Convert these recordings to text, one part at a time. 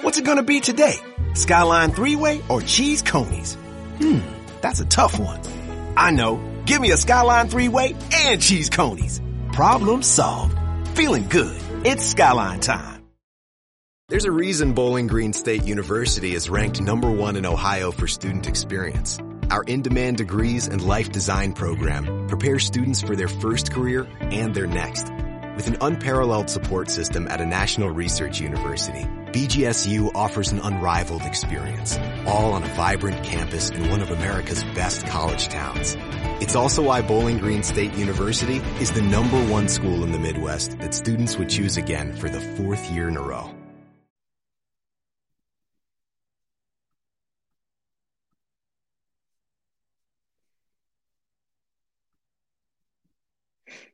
What's it gonna be today? Skyline three way or cheese coneys? Hmm, that's a tough one. I know. Give me a Skyline three way and cheese coneys. Problem solved. Feeling good. It's Skyline time. There's a reason Bowling Green State University is ranked number one in Ohio for student experience. Our in-demand degrees and life design program prepare students for their first career and their next. With an unparalleled support system at a national research university, BGSU offers an unrivaled experience, all on a vibrant campus in one of America's best college towns. It's also why Bowling Green State University is the number one school in the Midwest that students would choose again for the fourth year in a row.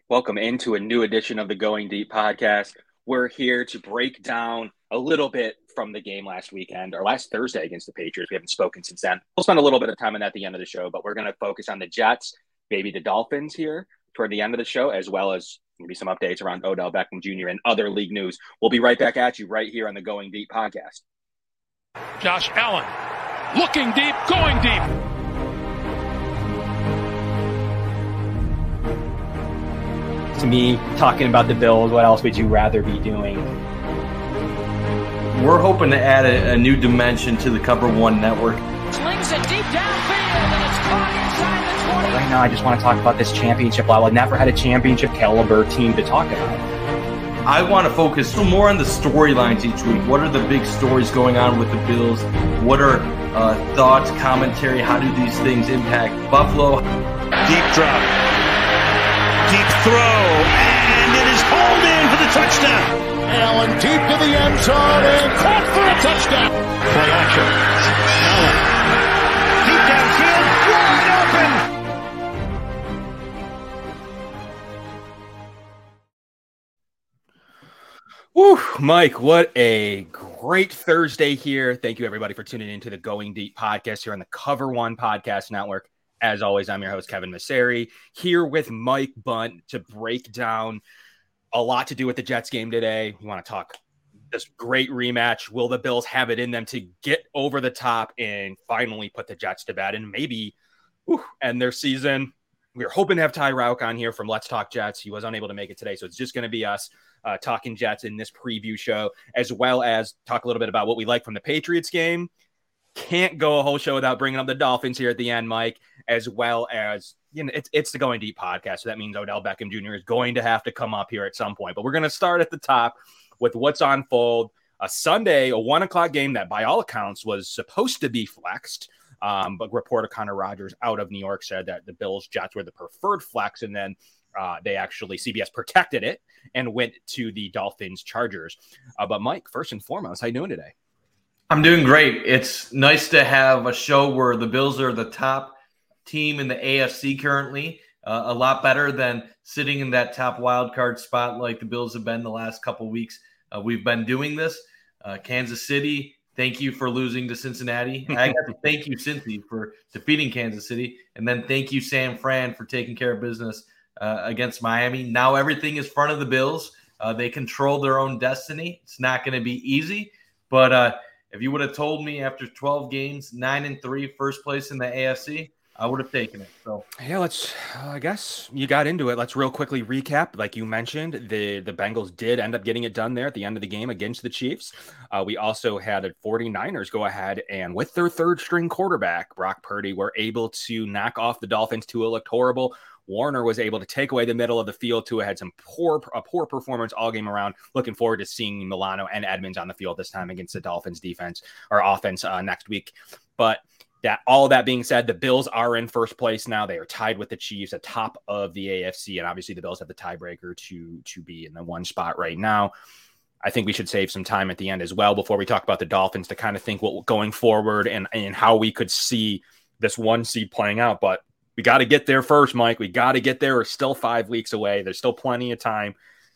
Welcome into a new edition of the Going Deep podcast. We're here to break down a little bit from the game last weekend or last Thursday against the Patriots. We haven't spoken since then. We'll spend a little bit of time on that at the end of the show, but we're going to focus on the Jets, maybe the Dolphins here toward the end of the show, as well as maybe some updates around Odell Beckham Jr. and other league news. We'll be right back at you right here on the Going Deep podcast. Josh Allen looking deep, going deep. To me, talking about the Bills, what else would you rather be doing? We're hoping to add a, a new dimension to the Cover One network. Slings it deep downfield, and it's caught inside the 20. Right now, I just want to talk about this championship level. I've never had a championship caliber team to talk about. I want to focus more on the storylines each week. What are the big stories going on with the Bills? What are uh, thoughts, commentary? How do these things impact Buffalo? Deep drop. Deep throw. And it is hauled in for the touchdown. Allen deep to the end zone and caught for a touchdown. Play action. Allen. Deep downfield. Wide open. Woo, Mike, what a great Thursday here. Thank you, everybody, for tuning into the Going Deep podcast here on the Cover One Podcast Network. As always, I'm your host, Kevin Masseri, here with Mike Bunt to break down a lot to do with the Jets game today. We want to talk this great rematch. Will the Bills have it in them to get over the top and finally put the Jets to bed and maybe whew, end their season? We were hoping to have Ty Rauch on here from Let's Talk Jets. He was unable to make it today, so it's just going to be us uh, talking Jets in this preview show, as well as talk a little bit about what we like from the Patriots game. Can't go a whole show without bringing up the Dolphins here at the end, Mike, as well as you know, it's it's the Going Deep podcast, so that means Odell Beckham Jr. is going to have to come up here at some point. But we're going to start at the top with what's on fold. A Sunday, a one o'clock game that, by all accounts, was supposed to be flexed. Um, but reporter Connor Rogers out of New York said that the Bills Jets were the preferred flex, and then uh, they actually CBS protected it and went to the Dolphins Chargers. Uh, but Mike, first and foremost, how you doing today? I'm doing great. It's nice to have a show where the Bills are the top team in the AFC currently. Uh, a lot better than sitting in that top wild card spot like the Bills have been the last couple weeks. Uh, we've been doing this. Uh, Kansas City, thank you for losing to Cincinnati. I got to thank you, Cincy, for defeating Kansas City, and then thank you, San Fran, for taking care of business uh, against Miami. Now everything is front of the Bills. Uh, they control their own destiny. It's not going to be easy, but uh, if you would have told me after 12 games, nine and three, first place in the AFC, I would have taken it. So yeah, let's. I guess you got into it. Let's real quickly recap. Like you mentioned, the the Bengals did end up getting it done there at the end of the game against the Chiefs. Uh, we also had the 49ers go ahead and with their third string quarterback Brock Purdy were able to knock off the Dolphins. Tua looked horrible. Warner was able to take away the middle of the field. Tua had some poor a poor performance all game around. Looking forward to seeing Milano and Edmunds on the field this time against the Dolphins defense or offense uh, next week. But that all that being said, the Bills are in first place now. They are tied with the Chiefs atop of the AFC, and obviously the Bills have the tiebreaker to to be in the one spot right now. I think we should save some time at the end as well before we talk about the Dolphins to kind of think what going forward and and how we could see this one seed playing out. But we got to get there first, Mike. We got to get there. We're still five weeks away. There's still plenty of time.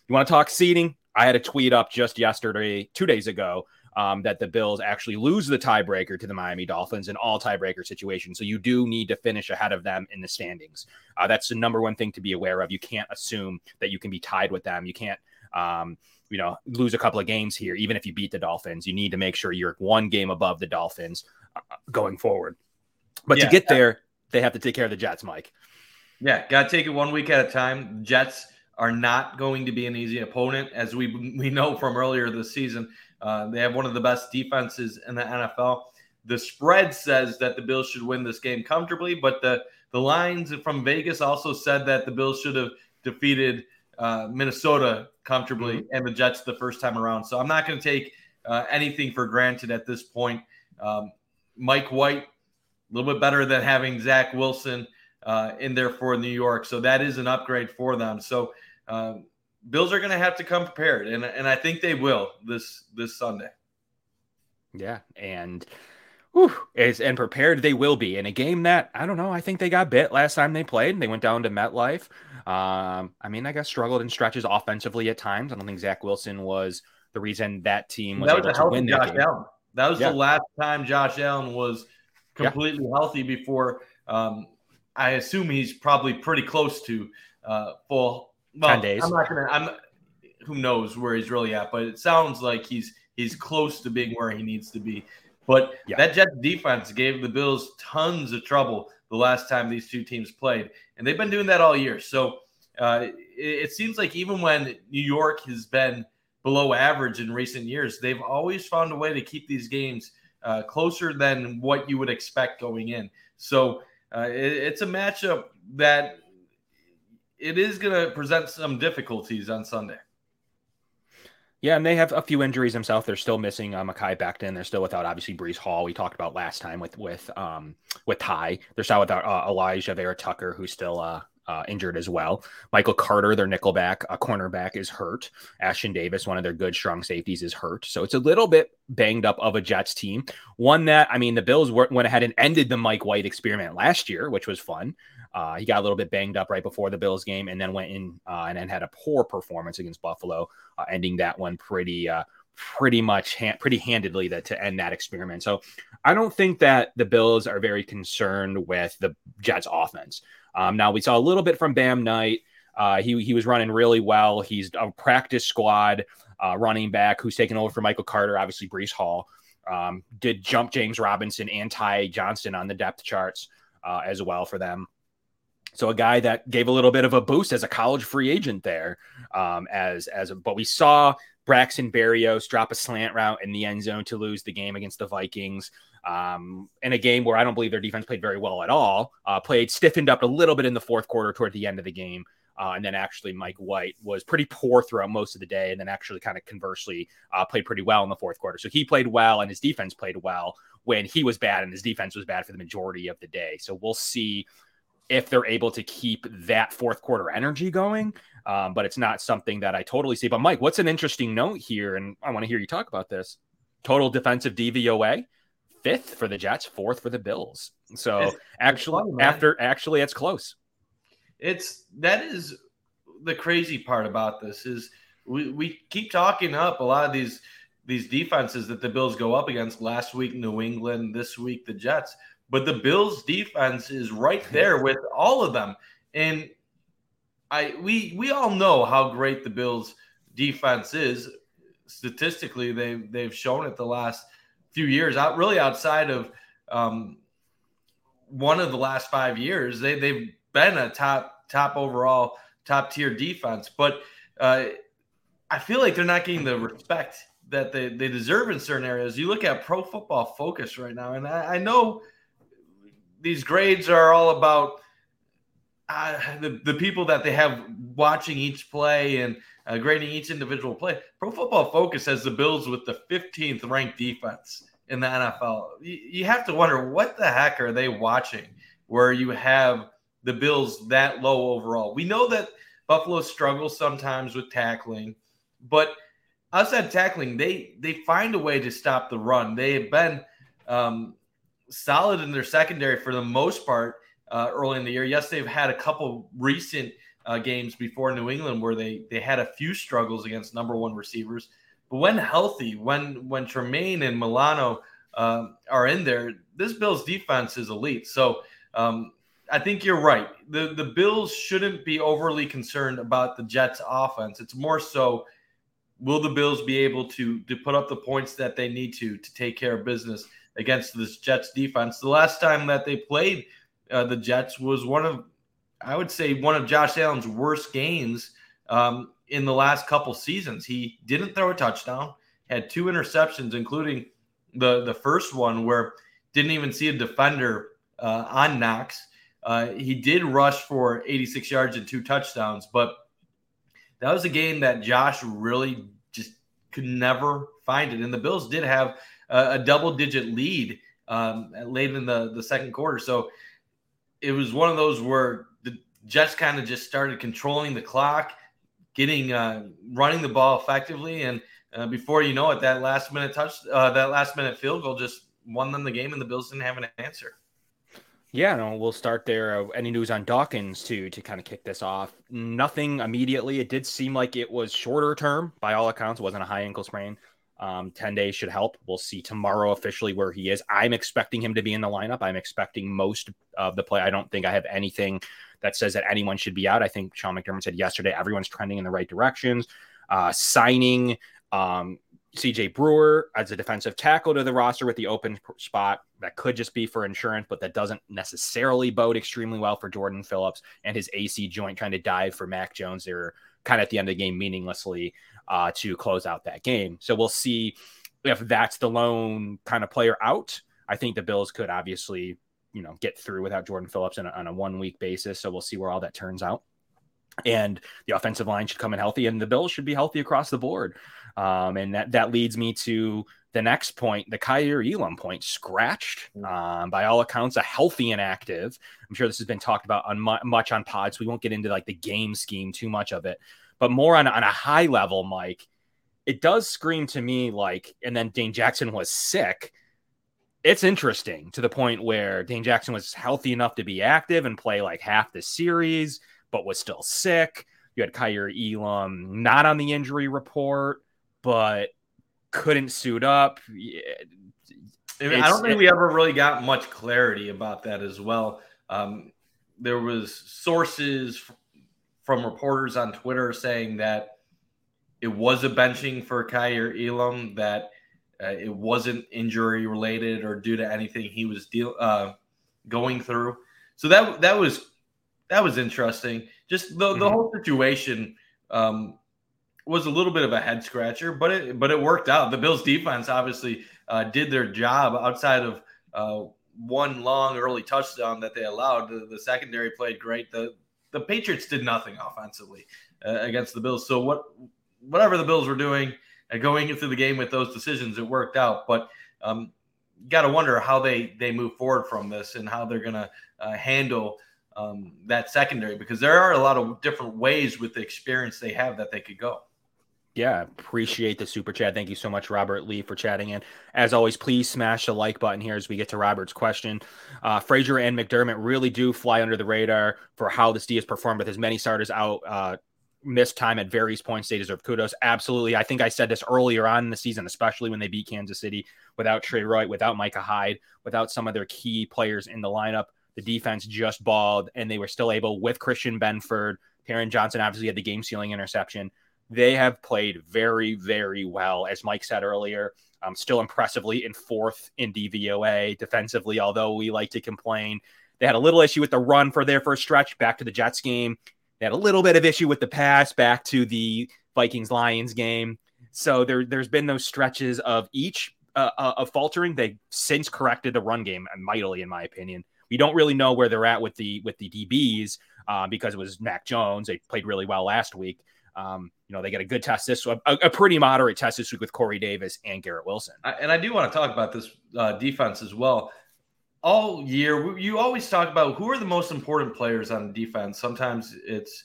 You want to talk seeding? I had a tweet up just yesterday, two days ago, um, that the Bills actually lose the tiebreaker to the Miami Dolphins in all tiebreaker situations. So you do need to finish ahead of them in the standings. Uh, that's the number one thing to be aware of. You can't assume that you can be tied with them. You can't. Um, you know, lose a couple of games here, even if you beat the Dolphins, you need to make sure you're one game above the Dolphins uh, going forward. But Yeah. to get there, they have to take care of the Jets, Mike. Yeah, got to take it one week at a time. Jets are not going to be an easy opponent, as we we know from earlier this season. Uh, they have one of the best defenses in the NFL. The spread says that the Bills should win this game comfortably, but the the lines from Vegas also said that the Bills should have defeated uh, Minnesota comfortably and the Jets the first time around. So I'm not going to take uh, anything for granted at this point. Um, Mike White, a little bit better than having Zach Wilson uh, in there for New York. So that is an upgrade for them. So um, Bills are going to have to come prepared, and and I think they will this this Sunday. Yeah, and whew, is and prepared they will be in a game that I don't know. I think they got bit last time they played. And They went down to MetLife. Um, I mean, I guess struggled in stretches offensively at times. I don't think Zach Wilson was the reason that team was that was able to win that game. Allen. That was Yeah. the last time Josh Allen was completely healthy before. Um, I assume he's probably pretty close to uh, full. Well, 10 days. I'm not gonna. I'm. Who knows where he's really at? But it sounds like he's he's close to being where he needs to be. But Yeah. that Jets defense gave the Bills tons of trouble the last time these two teams played, and they've been doing that all year. So uh, it, it seems like even when New York has been below average in recent years, they've always found a way to keep these games uh, closer than what you would expect going in. So uh, it, it's a matchup that it is going to present some difficulties on Sunday. Yeah, and they have a few injuries themselves. They're still missing uh, Mekhi Becton. They're still without obviously Breece Hall. We talked about last time with with um with Ty. They're still without uh, Alijah Vera Tucker, who's still uh, uh injured as well. Michael Carter, their nickelback, a cornerback, is hurt. Ashtyn Davis, one of their good strong safeties, is hurt. So it's a little bit banged up of a Jets team. One that I mean, the Bills went ahead and ended the Mike White experiment last year, which was fun. Uh, he got a little bit banged up right before the Bills game, and then went in uh, and then had a poor performance against Buffalo, uh, ending that one pretty, uh, pretty much, ha- pretty handedly that to end that experiment. So I don't think that the Bills are very concerned with the Jets' offense. Um, now we saw a little bit from Bam Knight. Uh, he he was running really well. He's a practice squad uh, running back who's taken over for Michael Carter. Obviously, Breece Hall um, did jump James Robinson and Ty Johnson on the depth charts uh, as well for them. So a guy that gave a little bit of a boost as a college free agent there, um, as as but we saw Braxton Berrios drop a slant route in the end zone to lose the game against the Vikings. Um, in a game where I don't believe their defense played very well at all, uh, played stiffened up a little bit in the fourth quarter toward the end of the game. Uh, and then actually, Mike White was pretty poor throughout most of the day, and then actually, kind of conversely, uh, played pretty well in the fourth quarter. So he played well, and his defense played well when he was bad, and his defense was bad for the majority of the day. So we'll see if they're able to keep that fourth quarter energy going. Um, but it's not something that I totally see. But Mike, what's an interesting note here? And I want to hear you talk about this. Total defensive DVOA, fifth for the Jets, fourth for the Bills. So It's- actually, funny, man. after actually, it's close. It's that is the crazy part about this is we, we keep talking up a lot of these these defenses that the Bills go up against. Last week, New England. This week, the Jets. But the Bills' defense is right there with all of them, and I we we all know how great the Bills' defense is. Statistically, they they've shown it the last few years. Out really outside of um, one of the last five years, they they've been a top top overall top tier defense, but uh, I feel like they're not getting the respect that they, they deserve in certain areas. You look at Pro Football Focus right now, and I, I know these grades are all about uh, the the people that they have watching each play and uh, grading each individual play. Pro Football Focus has the Bills with the 15th ranked defense in the NFL. You, you have to wonder what the heck are they watching where you have the Bills that low overall. We know that Buffalo struggles sometimes with tackling, but outside tackling, they they find a way to stop the run. They have been um, solid in their secondary for the most part uh, early in the year. Yes, they've had a couple recent uh, games before New England where they they had a few struggles against number one receivers. But when healthy, when when Tremaine and Milano um, are in there, this Bills defense is elite. So um, I think you're right. The the Bills shouldn't be overly concerned about the Jets offense. It's more so will the Bills be able to to put up the points that they need to to take care of business against this Jets defense? The last time that they played uh, the Jets was one of, I would say, one of Josh Allen's worst games um, in the last couple seasons. He didn't throw a touchdown, had two interceptions, including the the first one where didn't even see a defender uh, on Knox. Uh, he did rush for 86 yards and two touchdowns, but that was a game that Josh really just could never find it. And the Bills did have a, a double digit lead um, late in the, the second quarter. So it was one of those where the Jets kind of just started controlling the clock, getting uh, running the ball effectively, and uh, before you know it, that last minute touch, uh, that last minute field goal just won them the game, and the Bills didn't have an answer. Yeah, no, we'll start there. Uh, any news on Dawkins to to kind of kick this off? Nothing immediately. It did seem like it was shorter term by all accounts. It wasn't a high ankle sprain. Um, 10 days should help. We'll see tomorrow officially where he is. I'm expecting him to be in the lineup. I'm expecting most of the play. I don't think I have anything that says that anyone should be out. I think Sean McDermott said yesterday everyone's trending in the right directions. Uh, signing um, CJ Brewer as a defensive tackle to the roster with the open spot that could just be for insurance, but that doesn't necessarily bode extremely well for Jordan Phillips and his AC joint trying to dive for Mac Jones. They're kind of at the end of the game meaninglessly uh, to close out that game. So we'll see if that's the lone kind of player out. I think the Bills could obviously, you know, get through without Jordan Phillips on a, on a one week basis. So we'll see where all that turns out and the offensive line should come in healthy, and the Bills should be healthy across the board. Um, and that that leads me to the next point, the Kaiir Elam point, scratched. Um, by all accounts, a healthy inactive. I'm sure this has been talked about on mu- much on pods. We won't get into like the game scheme too much of it, but more on on a high level, Mike. It does scream to me like, and then Dane Jackson was sick. It's interesting to the point where Dane Jackson was healthy enough to be active and play like half the series but was still sick. You had Kaiir Elam not on the injury report, but couldn't suit up. I don't think we ever really got much clarity about that as well. Um, there was sources from reporters on Twitter saying that it was a benching for Kaiir Elam, that uh, it wasn't injury related or due to anything he was deal uh, going through. So that that was that was interesting. Just the, the mm-hmm. whole situation um, was a little bit of a head scratcher, but it but it worked out. The Bills defense obviously uh, did their job outside of uh, one long early touchdown that they allowed. The, the, secondary played great. The the Patriots did nothing offensively uh, against the Bills. So what whatever the Bills were doing uh, going into the game with those decisions, it worked out. But um, got to wonder how they they move forward from this and how they're going to uh, handle um, that secondary because there are a lot of different ways with the experience they have that they could go. Yeah, appreciate the super chat. Thank you so much, Robert Lee, for chatting in. As always, please smash the like button here as we get to Robert's question. Uh, Frazier and McDermott really do fly under the radar for how this D has performed with as many starters out, uh, missed time at various points. They deserve kudos. Absolutely. I think I said this earlier on in the season, especially when they beat Kansas City without Trey Roy, without Micah Hyde, without some of their key players in the lineup. The defense just balled, and they were still able with Christian Benford. Taron Johnson obviously had the game sealing interception. They have played very, very well, as Mike said earlier. Um, still impressively in fourth in DVOA defensively, although we like to complain. They had a little issue with the run for their first stretch back to the Jets game. They had a little bit of issue with the pass back to the Vikings Lions game. So there, there's been those stretches of each uh, uh, of faltering. They've since corrected the run game mightily, in my opinion. We don't really know where they're at with the with the DBs uh, because it was Mac Jones. They played really well last week. Um, you know, they get a good test this a, a, pretty moderate test this week with Corey Davis and Garrett Wilson. And I do want to talk about this uh, defense as well. All year, you always talk about who are the most important players on defense. Sometimes it's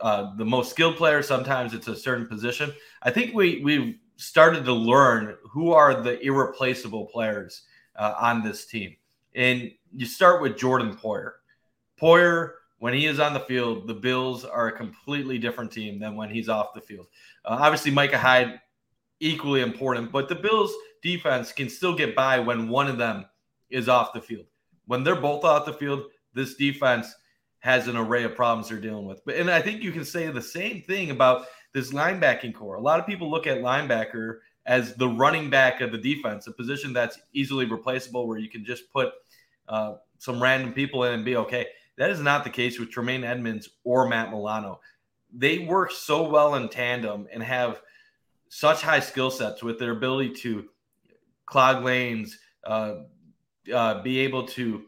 uh, the most skilled player. Sometimes it's a certain position. I think we we've started to learn who are the irreplaceable players uh, on this team. And you start with Jordan Poyer. Poyer, when he is on the field, the Bills are a completely different team than when he's off the field. Uh, obviously, Micah Hyde, equally important, but the Bills defense can still get by when one of them is off the field. When they're both off the field, this defense has an array of problems they're dealing with. But and I think you can say the same thing about this linebacking corps. A lot of people look at linebacker as the running back of the defense, a position that's easily replaceable where you can just put uh, some random people in and be okay. That is not the case with Tremaine Edmunds or Matt Milano. They work so well in tandem and have such high skill sets with their ability to clog lanes, uh, uh, be able to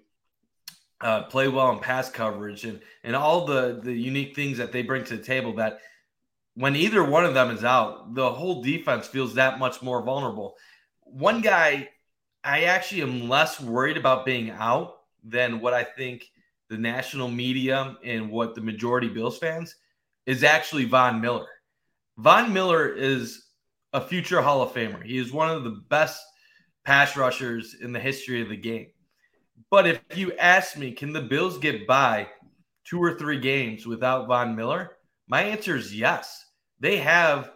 uh, play well in pass coverage, and and all the the unique things that they bring to the table. That when either one of them is out, the whole defense feels that much more vulnerable. One guy, I actually am less worried about being out than what I think the national media and what the majority Bills fans is actually Von Miller. Von Miller is a future Hall of Famer. He is one of the best pass rushers in the history of the game. But if you ask me, can the Bills get by two or three games without Von Miller? My answer is yes. They have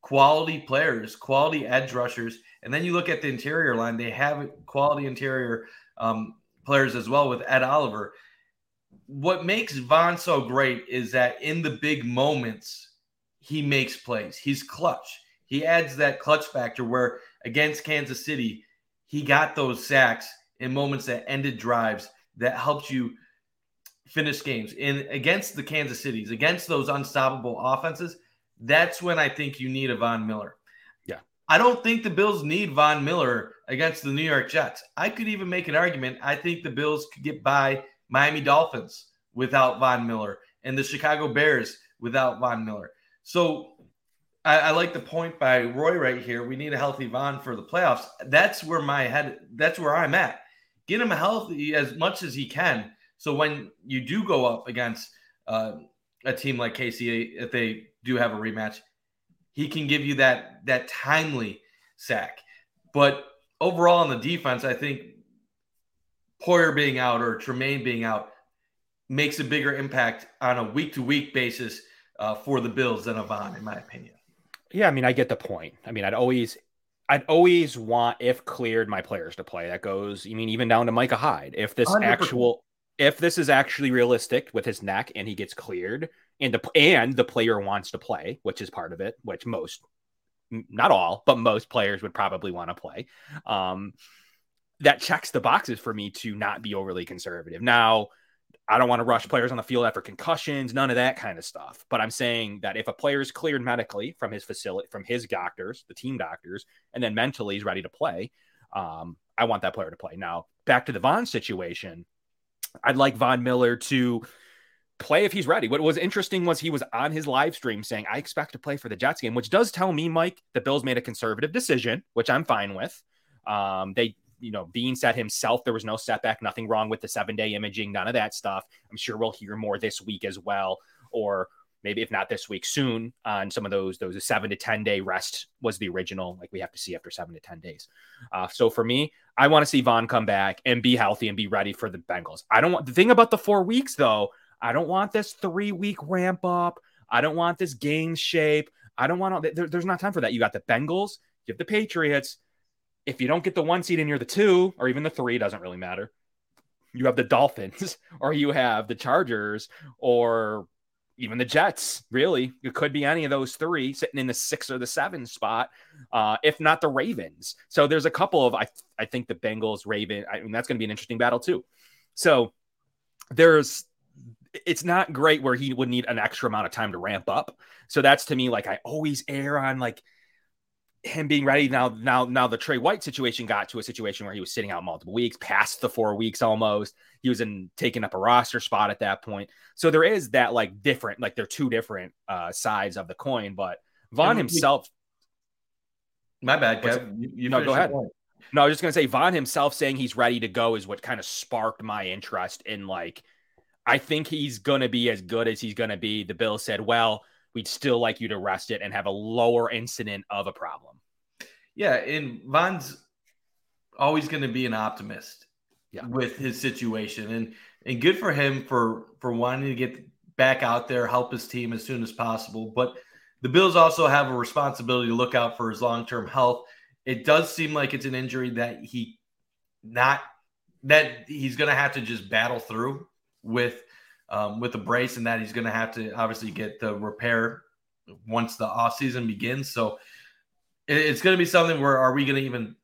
quality players, quality edge rushers. And then you look at the interior line, they have quality interior um, players as well with Ed Oliver. What makes Von so great is that in the big moments, he makes plays. He's clutch. He adds that clutch factor where against Kansas City, he got those sacks in moments that ended drives that helped you finish games. And against the Kansas Cities, against those unstoppable offenses, that's when I think you need a Von Miller. Yeah. I don't think the Bills need Von Miller against the New York Jets. I could even make an argument. I think the Bills could get by Miami Dolphins without Von Miller and the Chicago Bears without Von Miller. So I, I, like the point by Roy right here. We need a healthy Von for the playoffs. That's where my head. That's where I'm at. Get him healthy as much as he can. So when you do go up against uh, a team like KC, if they do have a rematch, he can give you that that timely sack. But overall on the defense, I think Poyer being out or Tremaine being out makes a bigger impact on a week to week basis uh, for the Bills than a Von, in my opinion. Yeah, I mean, I get the point. I mean, I'd always, I'd always want if cleared my players to play. That goes, you mean, even down to Micah Hyde. If this 100%. actual, if this is actually realistic with his neck and he gets cleared, and the and the player wants to play, which is part of it, which most, not all, but most players would probably want to play. Um, that checks the boxes for me to not be overly conservative. Now, I don't want to rush players on the field after concussions, none of that kind of stuff. But I'm saying that if a player is cleared medically from his facility, from his doctors, the team doctors, and then mentally is ready to play, um, I want that player to play. Now, back to the Von situation, I'd like Von Miller to play if he's ready. What was interesting was he was on his live stream saying, I expect to play for the Jets game, which does tell me, Mike, the Bills made a conservative decision, which I'm fine with. Um, they you know, Beane said himself there was no setback, nothing wrong with the seven day imaging, none of that stuff. I'm sure we'll hear more this week as well, or maybe if not this week, soon on some of those. Those seven to ten day rest was the original, like we have to see after seven to ten days. Uh, so for me, I want to see Von come back and be healthy and be ready for the Bengals. I don't want the thing about the four weeks though. I don't want this three week ramp up. I don't want this game shape. I don't want all, there, there's not time for that. You got the Bengals, you have the Patriots, if you don't get the one seed and you're the two or even the three, doesn't really matter. You have the Dolphins or you have the Chargers or even the Jets. Really, it could be any of those three sitting in the six or the seven spot, uh, if not the Ravens. So there's a couple of I I think the Bengals, Raven. I mean that's going to be an interesting battle too. So there's it's not great where he would need an extra amount of time to ramp up. So that's to me like I always err on like him being ready now now now the Trey White situation got to a situation where he was sitting out multiple weeks past the 4 weeks almost. He was in taking up a roster spot at that point. So there is that like different like they're two different uh sides of the coin but Von himself my bad Kev. you, you no go ahead. no I was just going to say Von himself saying he's ready to go is what kind of sparked my interest in like I think he's going to be as good as he's going to be. The bill said well we'd still like you to rest it and have a lower incident of a problem. Yeah, and Von's always going to be an optimist yeah. with his situation, and and good for him for for wanting to get back out there, help his team as soon as possible. But the Bills also have a responsibility to look out for his long term health. It does seem like it's an injury that he not that he's going to have to just battle through with um, with the brace, and that he's going to have to obviously get the repair once the off season begins. So it's going to be something where are we going to even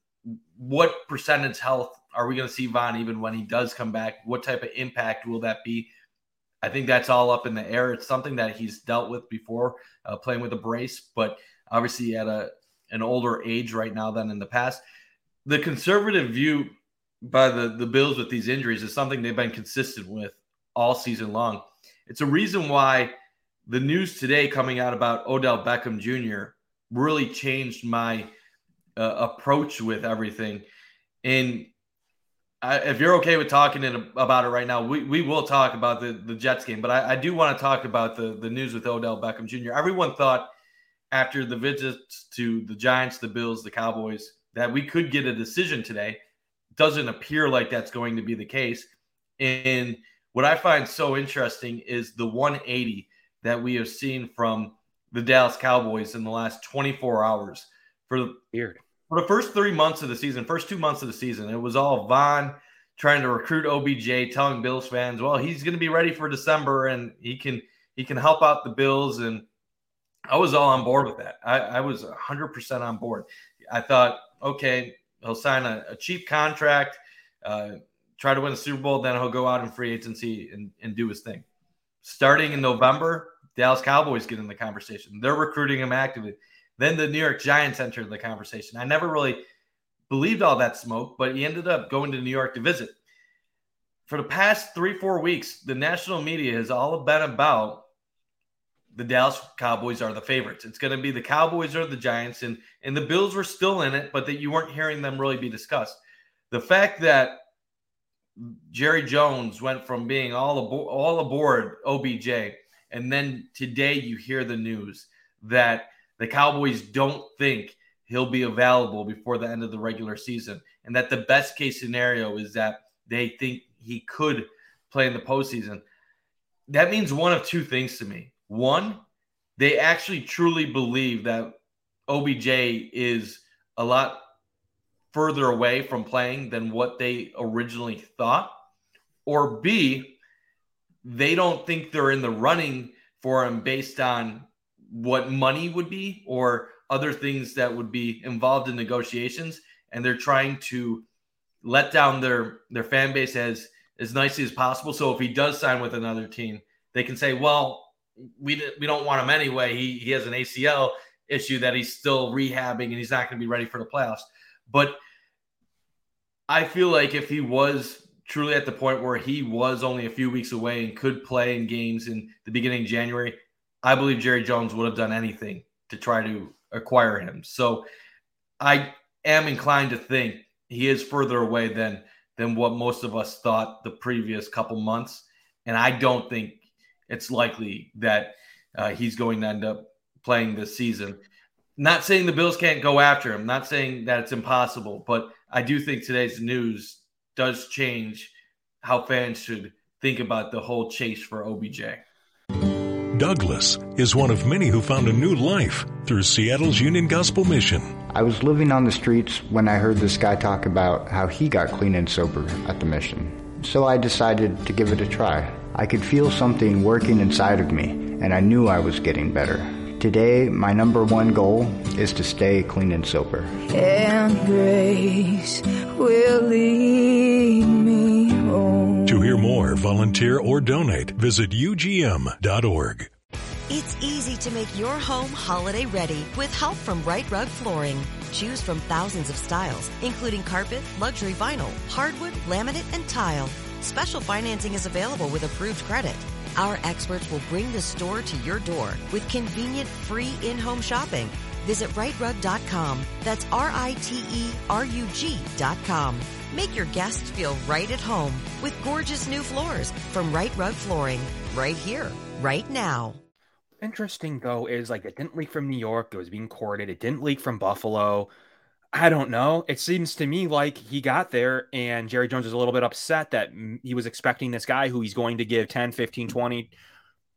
what percentage health are we going to see Von even when he does come back? What type of impact will that be? I think that's all up in the air. It's something that he's dealt with before, uh, playing with a brace, but obviously at a an older age right now than in the past. The conservative view by the the Bills with these injuries is something they've been consistent with all season long. It's a reason why the news today coming out about Odell Beckham Jr. really changed my uh, approach with everything. And I, if you're okay with talking about it right now, we, we will talk about the, the Jets game. But I, I do want to talk about the, the news with Odell Beckham Jr. Everyone thought after the visits to the Giants, the Bills, the Cowboys, that we could get a decision today. Doesn't appear like that's going to be the case. And what I find so interesting is the 180 that we have seen from the Dallas Cowboys in the last 24 hours. For Weird. For the first three months of the season, first two months of the season, it was all Von trying to recruit OBJ, telling Bills fans, well, he's going to be ready for December and he can he can help out the Bills. And I was all on board with that. I, I was 100% on board. I thought, okay, he'll sign a, a cheap contract, uh, try to win a Super Bowl, then he'll go out in free agency and, and do his thing. Starting in November, Dallas Cowboys get in the conversation. They're recruiting him actively. Then the New York Giants entered the conversation. I never really believed all that smoke, but he ended up going to New York to visit. For the past three, four weeks, the national media has all been about the Dallas Cowboys are the favorites. It's going to be the Cowboys or the Giants, and and the Bills were still in it, but that you weren't hearing them really be discussed. The fact that Jerry Jones went from being all aboard, all aboard OBJ, and then today you hear the news that the Cowboys don't think he'll be available before the end of the regular season, and that the best case scenario is that they think he could play in the postseason. That means one of two things to me. One, they actually truly believe that OBJ is a lot further away from playing than what they originally thought. Or B, they don't think they're in the running for him based on what money would be or other things that would be involved in negotiations. And they're trying to let down their their fan base as as nicely as possible. So if he does sign with another team, they can say, well, we we don't want him anyway. He he has an ACL issue that he's still rehabbing and he's not going to be ready for the playoffs. But I feel like if he was truly at the point where he was only a few weeks away and could play in games in the beginning of January, I believe Jerry Jones would have done anything to try to acquire him. So I am inclined to think he is further away than than what most of us thought the previous couple months. And I don't think it's likely that uh, he's going to end up playing this season. Not saying the Bills can't go after him, not saying that it's impossible, but I do think today's news does change how fans should think about the whole chase for OBJ. Douglas is one of many who found a new life through Seattle's Union Gospel Mission. I was living on the streets when I heard this guy talk about how he got clean and sober at the mission. So I decided to give it a try. I could feel something working inside of me, and I knew I was getting better. Today, my number one goal is to stay clean and sober. And grace will lead me home. To hear more, volunteer, or donate, visit UGM.org. It's easy to make your home holiday ready with help from Rite Rug Flooring. Choose from thousands of styles, including carpet, luxury vinyl, hardwood, laminate, and tile. Special financing is available with approved credit. Our experts will bring the store to your door with convenient free in-home shopping. Visit riterug.com. That's R-I-T-E-R-U-G.com. Make your guests feel right at home with gorgeous new floors from Rite Rug Flooring. Right here, right now. Interesting though is like it didn't leak from New York. It was being courted. It didn't leak from Buffalo. I don't know. It seems to me like he got there and Jerry Jones is a little bit upset that he was expecting this guy who he's going to give 10, 15, 20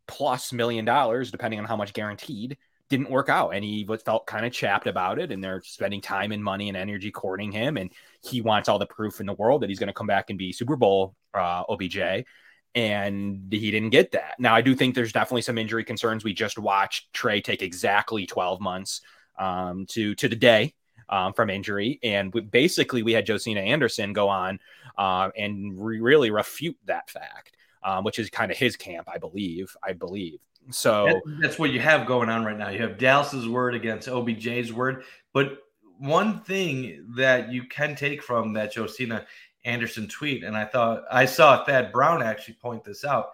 plus million dollars, depending on how much guaranteed, didn't work out. And he felt kind of chapped about it. And they're spending time and money and energy courting him. And he wants all the proof in the world that he's going to come back and be Super Bowl uh, OBJ. and he didn't get that. Now, I do think there's definitely some injury concerns. We just watched Trey take exactly 12 months um, to to the day um, from injury, and we, basically we had Josina Anderson go on uh, and re- really refute that fact, um, which is kind of his camp, I believe. I believe. So that, that's what you have going on right now. You have Dallas's word against OBJ's word, but one thing that you can take from that Josina Anderson tweet, and I thought I saw Thad Brown actually point this out.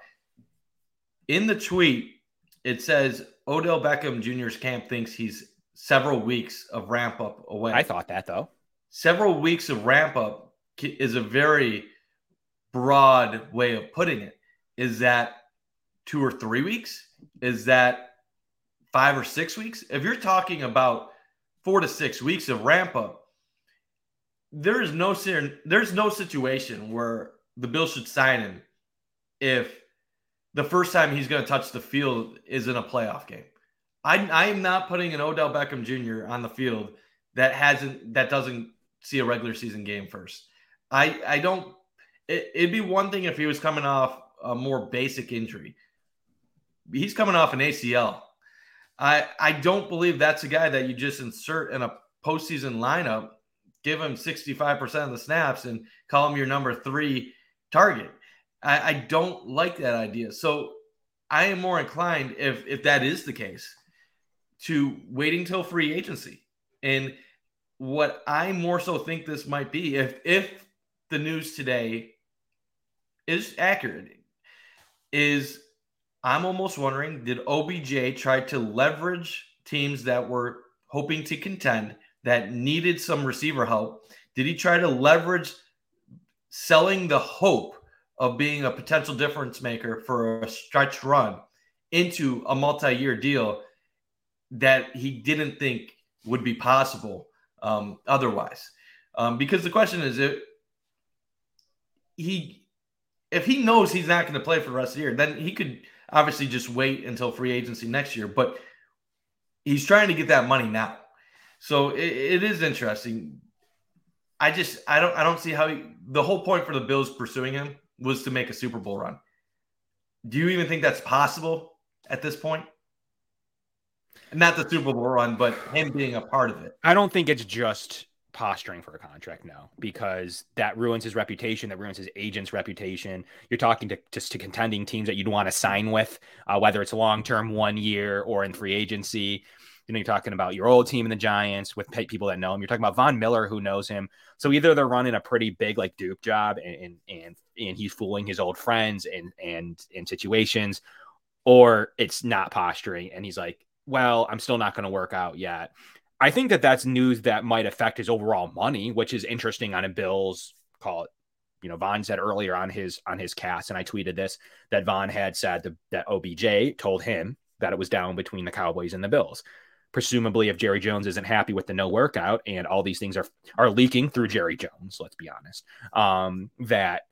In the tweet, it says Odell Beckham Jr.'s camp thinks he's several weeks of ramp up away. I thought that though. Several weeks of ramp up is a very broad way of putting it. Is that two or three weeks? Is that five or six weeks? If you're talking about four to six weeks of ramp up, there is no there's no situation where the Bills should sign him if the first time he's going to touch the field is in a playoff game. I I am not putting an Odell Beckham Jr. on the field that hasn't that doesn't see a regular season game first. I I don't. It, it'd be one thing if he was coming off a more basic injury. He's coming off an ACL. I I don't believe that's a guy that you just insert in a postseason lineup give him 65% of the snaps and call him your number three target. I, I don't like that idea. So I am more inclined, if if that is the case, to waiting till free agency. And what I more so think this might be, if if the news today is accurate, is I'm almost wondering, did OBJ try to leverage teams that were hoping to contend that needed some receiver help? Did he try to leverage selling the hope of being a potential difference maker for a stretch run into a multi year deal that he didn't think would be possible um, otherwise? Um, because the question is, if he if he knows he's not going to play for the rest of the year, then he could obviously just wait until free agency next year. But he's trying to get that money now. So it, it is interesting. I just I don't I don't see how he, the whole point for the Bills pursuing him was to make a Super Bowl run. Do you even think that's possible at this point? Not the Super Bowl run, but him being a part of it. I don't think it's just posturing for a contract no because that ruins his reputation that ruins his agent's reputation you're talking to just to contending teams that you'd want to sign with uh, whether it's long term one year or in free agency you know, you're talking about your old team in the Giants with people that know him. You're talking about Von Miller, who knows him. So either they're running a pretty big like dupe job, and and and he's fooling his old friends and and in situations, or it's not posturing, and he's like, well, I'm still not going to work out yet. I think that that's news that might affect his overall money, which is interesting on a Bills call it. You know, Von said earlier on his on his cast, and I tweeted this that Von had said that, that OBJ told him that it was down between the Cowboys and the Bills presumably if Jerry Jones isn't happy with the no workout and all these things are are leaking through Jerry Jones, let's be honest, um, that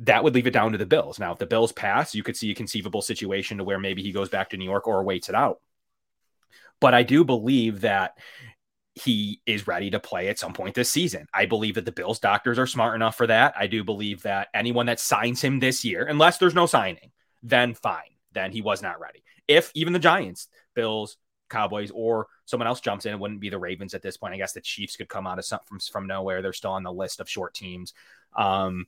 that would leave it down to the Bills. Now, if the Bills pass, you could see a conceivable situation to where maybe he goes back to New York or waits it out. But I do believe that he is ready to play at some point this season. I believe that the Bills doctors are smart enough for that. I do believe that anyone that signs him this year, unless there's no signing, then fine. Then he was not ready. If even the Giants, Bills, Cowboys or someone else jumps in. It wouldn't be the Ravens at this point. I guess the Chiefs could come out of some, from from nowhere. They're still on the list of short teams. Um,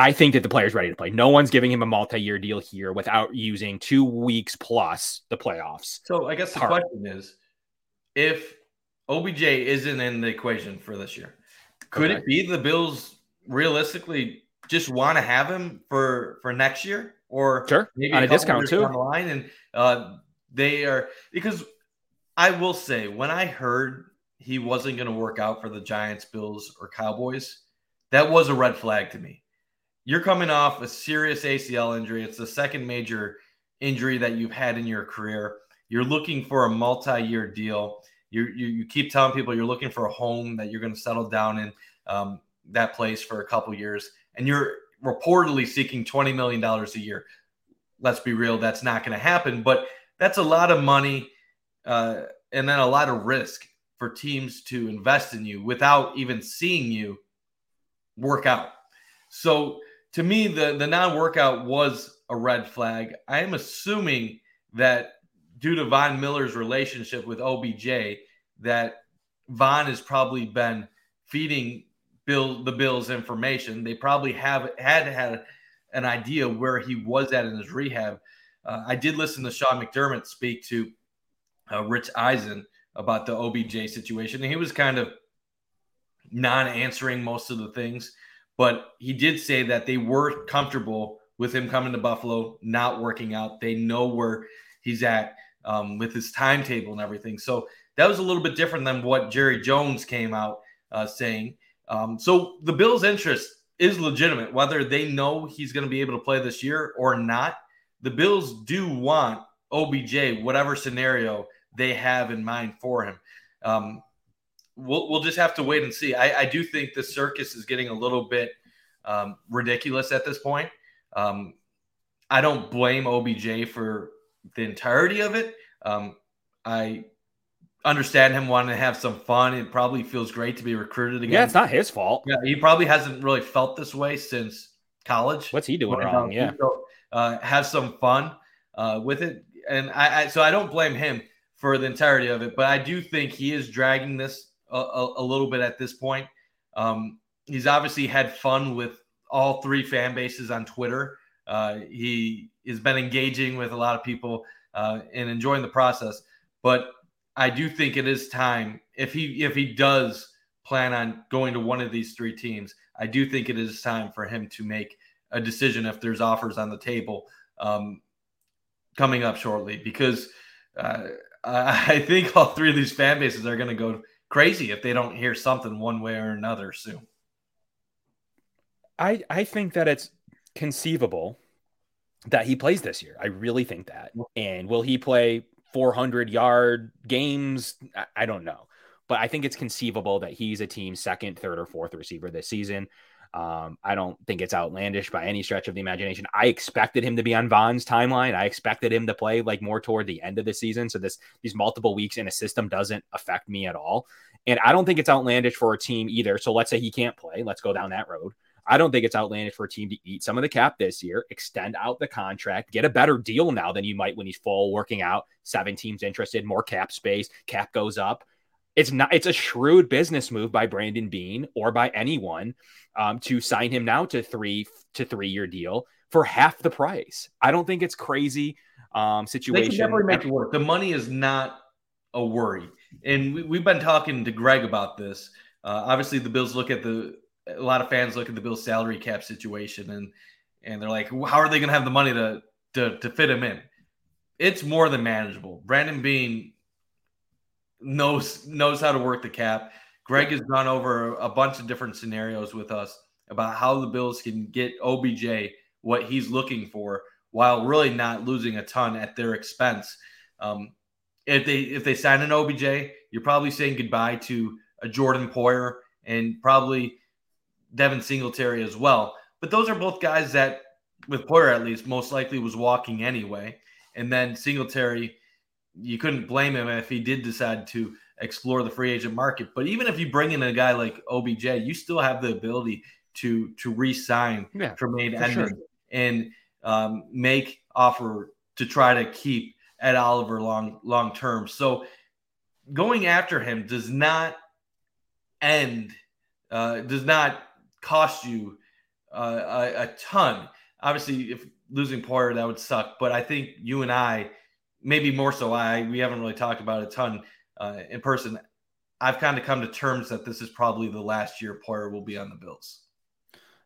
I think that the player's ready to play. No one's giving him a multi-year deal here without using two weeks plus the playoffs. So I guess the part. question is, if OBJ isn't in the equation for this year, could okay. it be the Bills realistically just want to have him for for next year, or sure maybe on a discount too? On the line, and uh, they are because I will say, when I heard he wasn't going to work out for the Giants, Bills, or Cowboys, that was a red flag to me. You're coming off a serious ACL injury. It's the second major injury that you've had in your career. You're looking for a multi-year deal. You, you, you keep telling people you're looking for a home that you're going to settle down in um, that place for a couple years, and you're reportedly seeking twenty million dollars a year. Let's be real, that's not going to happen. But that's a lot of money uh, and then a lot of risk for teams to invest in you without even seeing you work out. So to me, the the non workout was a red flag. I am assuming that due to Von Miller's relationship with OBJ, that Von has probably been feeding Bill the Bills information. They probably have had had an idea where he was at in his rehab. Uh, I did listen to Sean McDermott speak to uh, Rich Eisen about the OBJ situation, and he was kind of non-answering most of the things, but he did say that they were comfortable with him coming to Buffalo, not working out. They know where he's at um, with his timetable and everything. So that was a little bit different than what Jerry Jones came out uh, saying. Um, so the Bills' interest is legitimate, whether they know he's going to be able to play this year or not. The Bills do want OBJ, whatever scenario they have in mind for him. Um, we'll, we'll just have to wait and see. I, I do think the circus is getting a little bit um, ridiculous at this point. Um, I don't blame OBJ for the entirety of it. Um, I understand him wanting to have some fun. It probably feels great to be recruited again. Yeah, it's not his fault. Yeah, he probably hasn't really felt this way since college. What's he doing wrong? Yeah, so, uh, have some fun uh, with it, and I, I, so I don't blame him for the entirety of it, but I do think he is dragging this a, a, little bit at this point. Um, he's obviously had fun with all three fan bases on Twitter. Uh, he has been engaging with a lot of people uh, and enjoying the process. But I do think it is time if he if he does plan on going to one of these three teams. I do think it is time for him to make a decision if there's offers on the table um, coming up shortly because uh, I think all three of these fan bases are going to go crazy if they don't hear something one way or another soon. I I think that it's conceivable that he plays this year. I really think that. And will he play 400 yard games? I don't know. But I think it's conceivable that he's a team second, third, or fourth receiver this season. Um, I don't think it's outlandish by any stretch of the imagination. I expected him to be on Vaughn's timeline. I expected him to play like more toward the end of the season. So this these multiple weeks in a system doesn't affect me at all. And I don't think it's outlandish for a team either. So let's say he can't play. Let's go down that road. I don't think it's outlandish for a team to eat some of the cap this year, extend out the contract, get a better deal now than you might when he's full working out. Seven teams interested, more cap space, cap goes up. It's not. It's a shrewd business move by Brandon Beane or by anyone um, to sign him now to three to three year deal for half the price. I don't think it's crazy um, situation. They can definitely make it work. The money is not a worry, and we, have been talking to Greg about this. Uh, obviously, the Bills look at the a lot of fans look at the Bills salary cap situation and and they're like, how are they going to have the money to, to to fit him in? It's more than manageable. Brandon Beane knows knows how to work the cap. Greg has gone over a bunch of different scenarios with us about how the Bills can get OBJ what he's looking for while really not losing a ton at their expense. Um, if they if they sign an OBJ, you're probably saying goodbye to a Jordan Poyer and probably Devin Singletary as well. But those are both guys that, with Poyer at least, most likely was walking anyway. And then Singletary, you couldn't blame him if he did decide to explore the free agent market. But even if you bring in a guy like OBJ, you still have the ability to to re-sign yeah, Tremaine Edmunds sure. and um, make offer to try to keep Ed Oliver long long term. So going after him does not end, uh, does not cost you uh, a, a, ton. Obviously, if losing Poyer, that would suck. But I think you and I, maybe more so, I we haven't really talked about a ton uh, in person. I've kind of come to terms that this is probably the last year Poyer will be on the Bills.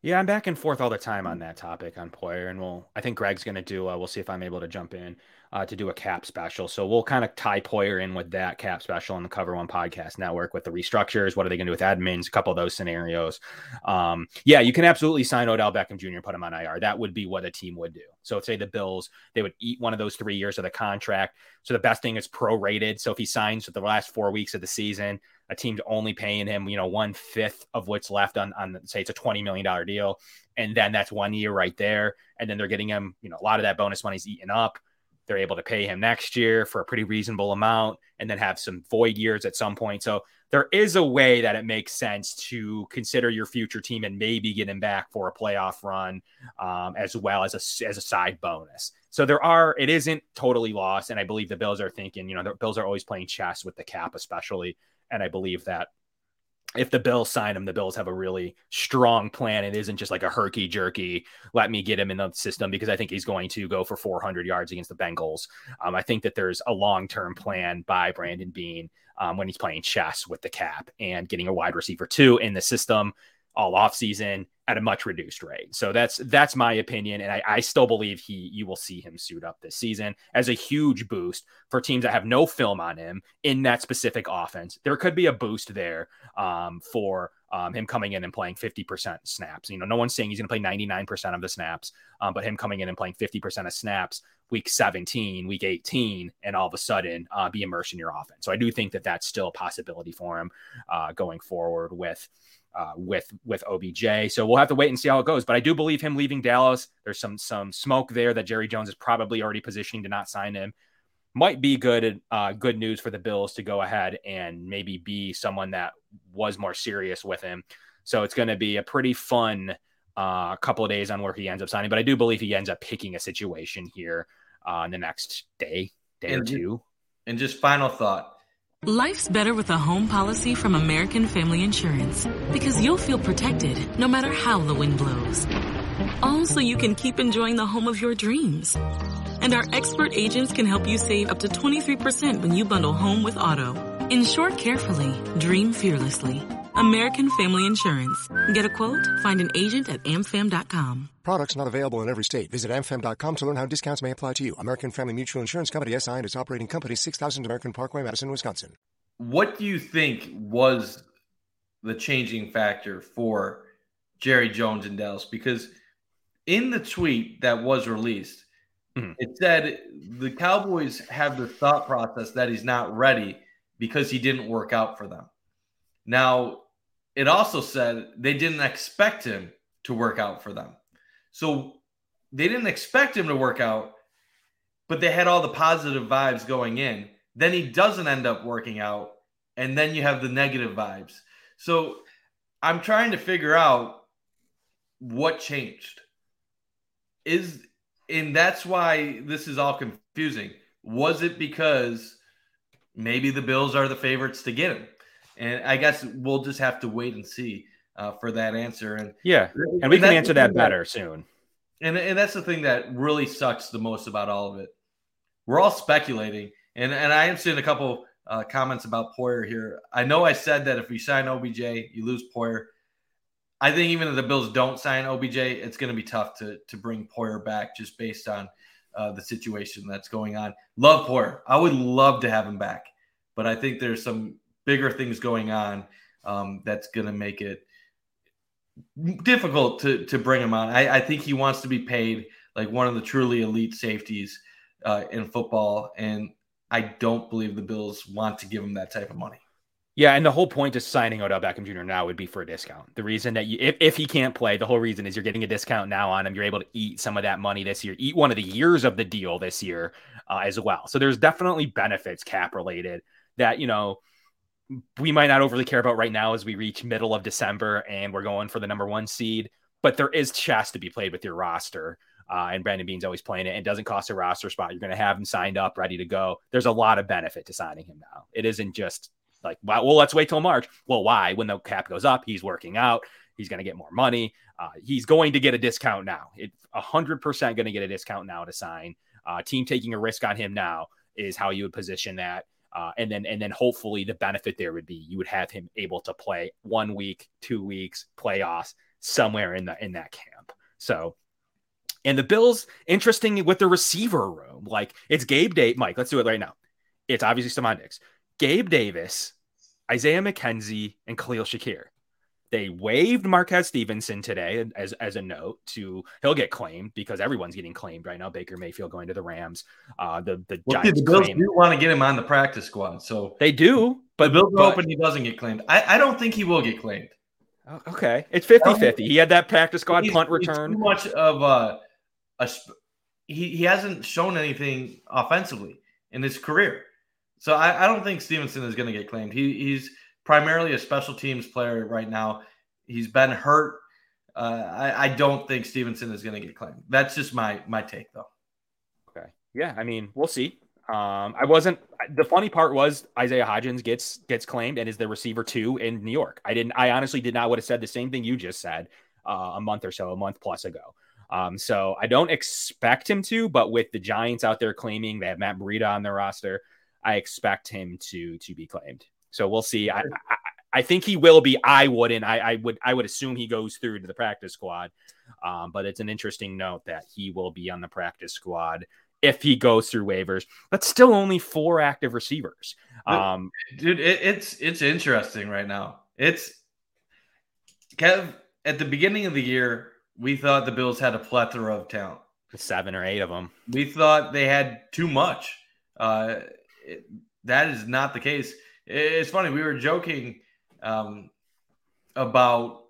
Yeah, I'm back and forth all the time on that topic on Poyer, and we'll. I think Greg's going to do. Uh, we'll see if I'm able to jump in uh, to do a cap special. So we'll kind of tie Poyer in with that cap special on the Cover One Podcast Network with the restructures. What are they going to do with Edmunds? A couple of those scenarios. Um, yeah, you can absolutely sign Odell Beckham Jr. put him on IR. That would be what a team would do. So say the Bills, they would eat one of those three years of the contract. So the best thing is prorated. So if he signs for the last four weeks of the season, a team's only paying him, you know, one fifth of what's left on, on say it's a $20 million deal. And then that's one year right there. And then they're getting him, you know, a lot of that bonus money's eaten up they're able to pay him next year for a pretty reasonable amount and then have some void years at some point. So there is a way that it makes sense to consider your future team and maybe get him back for a playoff run um, as well as a, as a side bonus. So there are, it isn't totally lost. And I believe the Bills are thinking, you know, the Bills are always playing chess with the cap, especially. And I believe that if the Bills sign him, the Bills have a really strong plan. It isn't just like a herky jerky, let me get him in the system because I think he's going to go for 400 yards against the Bengals. Um, I think that there's a long term plan by Brandon Beane um, when he's playing chess with the cap and getting a wide receiver two in the system all off season at a much reduced rate. So that's that's my opinion, and I, I, still believe he you will see him suit up this season as a huge boost for teams that have no film on him in that specific offense. There could be a boost there um, for um, him coming in and playing 50% snaps. You know, no one's saying he's going to play 99% of the snaps, um, but him coming in and playing 50% of snaps week 17, week 18, and all of a sudden uh, be immersed in your offense. So I do think that that's still a possibility for him uh, going forward with uh, with with OBJ. So we'll have to wait and see how it goes. But I do believe him leaving Dallas. There's some some smoke there that Jerry Jones is probably already positioning to not sign him. Might be good uh, good news for the Bills to go ahead and maybe be someone that was more serious with him. So it's going to be a pretty fun uh, couple of days on where he ends up signing. But I do believe he ends up picking a situation here uh, in the next day, day and, or two. And just final thought Life's better with a home policy from American Family Insurance because you'll feel protected no matter how the wind blows. All so you can keep enjoying the home of your dreams. And our expert agents can help you save up to 23% when you bundle home with auto. Insure carefully, dream fearlessly. American Family Insurance. Get a quote? Find an agent at amfam.com. Products not available in every state. Visit amfam.com to learn how discounts may apply to you. American Family Mutual Insurance Company SI and its operating company 6000 American Parkway, Madison, Wisconsin. What do you think was the changing factor for Jerry Jones in Dallas? Because in the tweet that was released, mm-hmm. it said the Cowboys have the thought process that he's not ready because he didn't work out for them. Now, it also said they didn't expect him to work out for them. So they didn't expect him to work out, but they had all the positive vibes going in. Then he doesn't end up working out, and then you have the negative vibes. So I'm trying to figure out what changed. Is and that's why this is all confusing. Was it because maybe the Bills are the favorites to get him? And I guess we'll just have to wait and see uh, for that answer. And yeah, and we and can answer that better that, soon. And and that's the thing that really sucks the most about all of it. We're all speculating, and and I am seeing a couple uh, comments about Poyer here. I know I said that if we sign OBJ, you lose Poyer. I think even if the Bills don't sign OBJ, it's going to be tough to to bring Poyer back just based on uh, the situation that's going on. Love Poyer. I would love to have him back, but I think there's some bigger things going on um, that's going to make it difficult to to bring him on. I, I, think he wants to be paid like one of the truly elite safeties uh, in football, and I don't believe the Bills want to give him that type of money. Yeah, and the whole point of signing Odell Beckham Jr. now would be for a discount. The reason that you, if, if he can't play, the whole reason is you're getting a discount now on him. You're able to eat some of that money this year, eat one of the years of the deal this year uh, as well. So there's definitely benefits cap related that you know we might not overly care about right now as we reach middle of December and we're going for the number one seed. But there is chess to be played with your roster. Uh, and Brandon Beane's always playing it. It doesn't cost a roster spot. You're going to have him signed up, ready to go. There's a lot of benefit to signing him now. It isn't just like, well, let's wait till March. Well, why? When the cap goes up, he's working out. He's going to get more money. Uh, he's going to get a discount now. It's 100% going to get a discount now to sign. Uh, team taking a risk on him now is how you would position that. Uh, and then and then hopefully the benefit there would be you would have him able to play one week, two weeks, playoffs somewhere in the in that camp. So and the Bills, interesting with the receiver room, like it's Gabe Day. Mike, let's do it right now. It's obviously Diggs, Gabe Davis, Isaiah McKenzie, and Khalil Shakir. They waived Marquez Stevenson today as, as a note to he'll get claimed because everyone's getting claimed right now. Baker Mayfield going to the Rams. Uh, the the well, Giants the Bills claim. do want to get him on the practice squad, so they do. But the Bills but, are hoping he doesn't get claimed. I, I don't think he will get claimed. Oh, okay, it's 50-50. He had that practice squad punt return. too much of a, a he, he hasn't shown anything offensively in his career. So I, I don't think Stevenson is going to get claimed. He, he's primarily a special teams player right now. He's been hurt. Uh, I, I don't think Stevenson is going to get claimed. That's just my my take, though. Okay. Yeah. I mean, we'll see. Um, I wasn't. The funny part was Isaiah Hodgins gets gets claimed and is the receiver two in New York. I didn't. I honestly did not would have said the same thing you just said uh, a month or so, a month plus ago. Um, so I don't expect him to, but with the Giants out there claiming they have Matt Breida on their roster, I expect him to to be claimed. So we'll see. I, I, I think he will be. I wouldn't. I, I would. I would assume he goes through to the practice squad. Um, but it's an interesting note that he will be on the practice squad if he goes through waivers. But still, only four active receivers. Um, dude, it, it's it's interesting right now. It's Kev at the beginning of the year we thought the Bills had a plethora of talent. Seven or eight of them. We thought they had too much. Uh, it, that is not the case. It's funny. We were joking um, about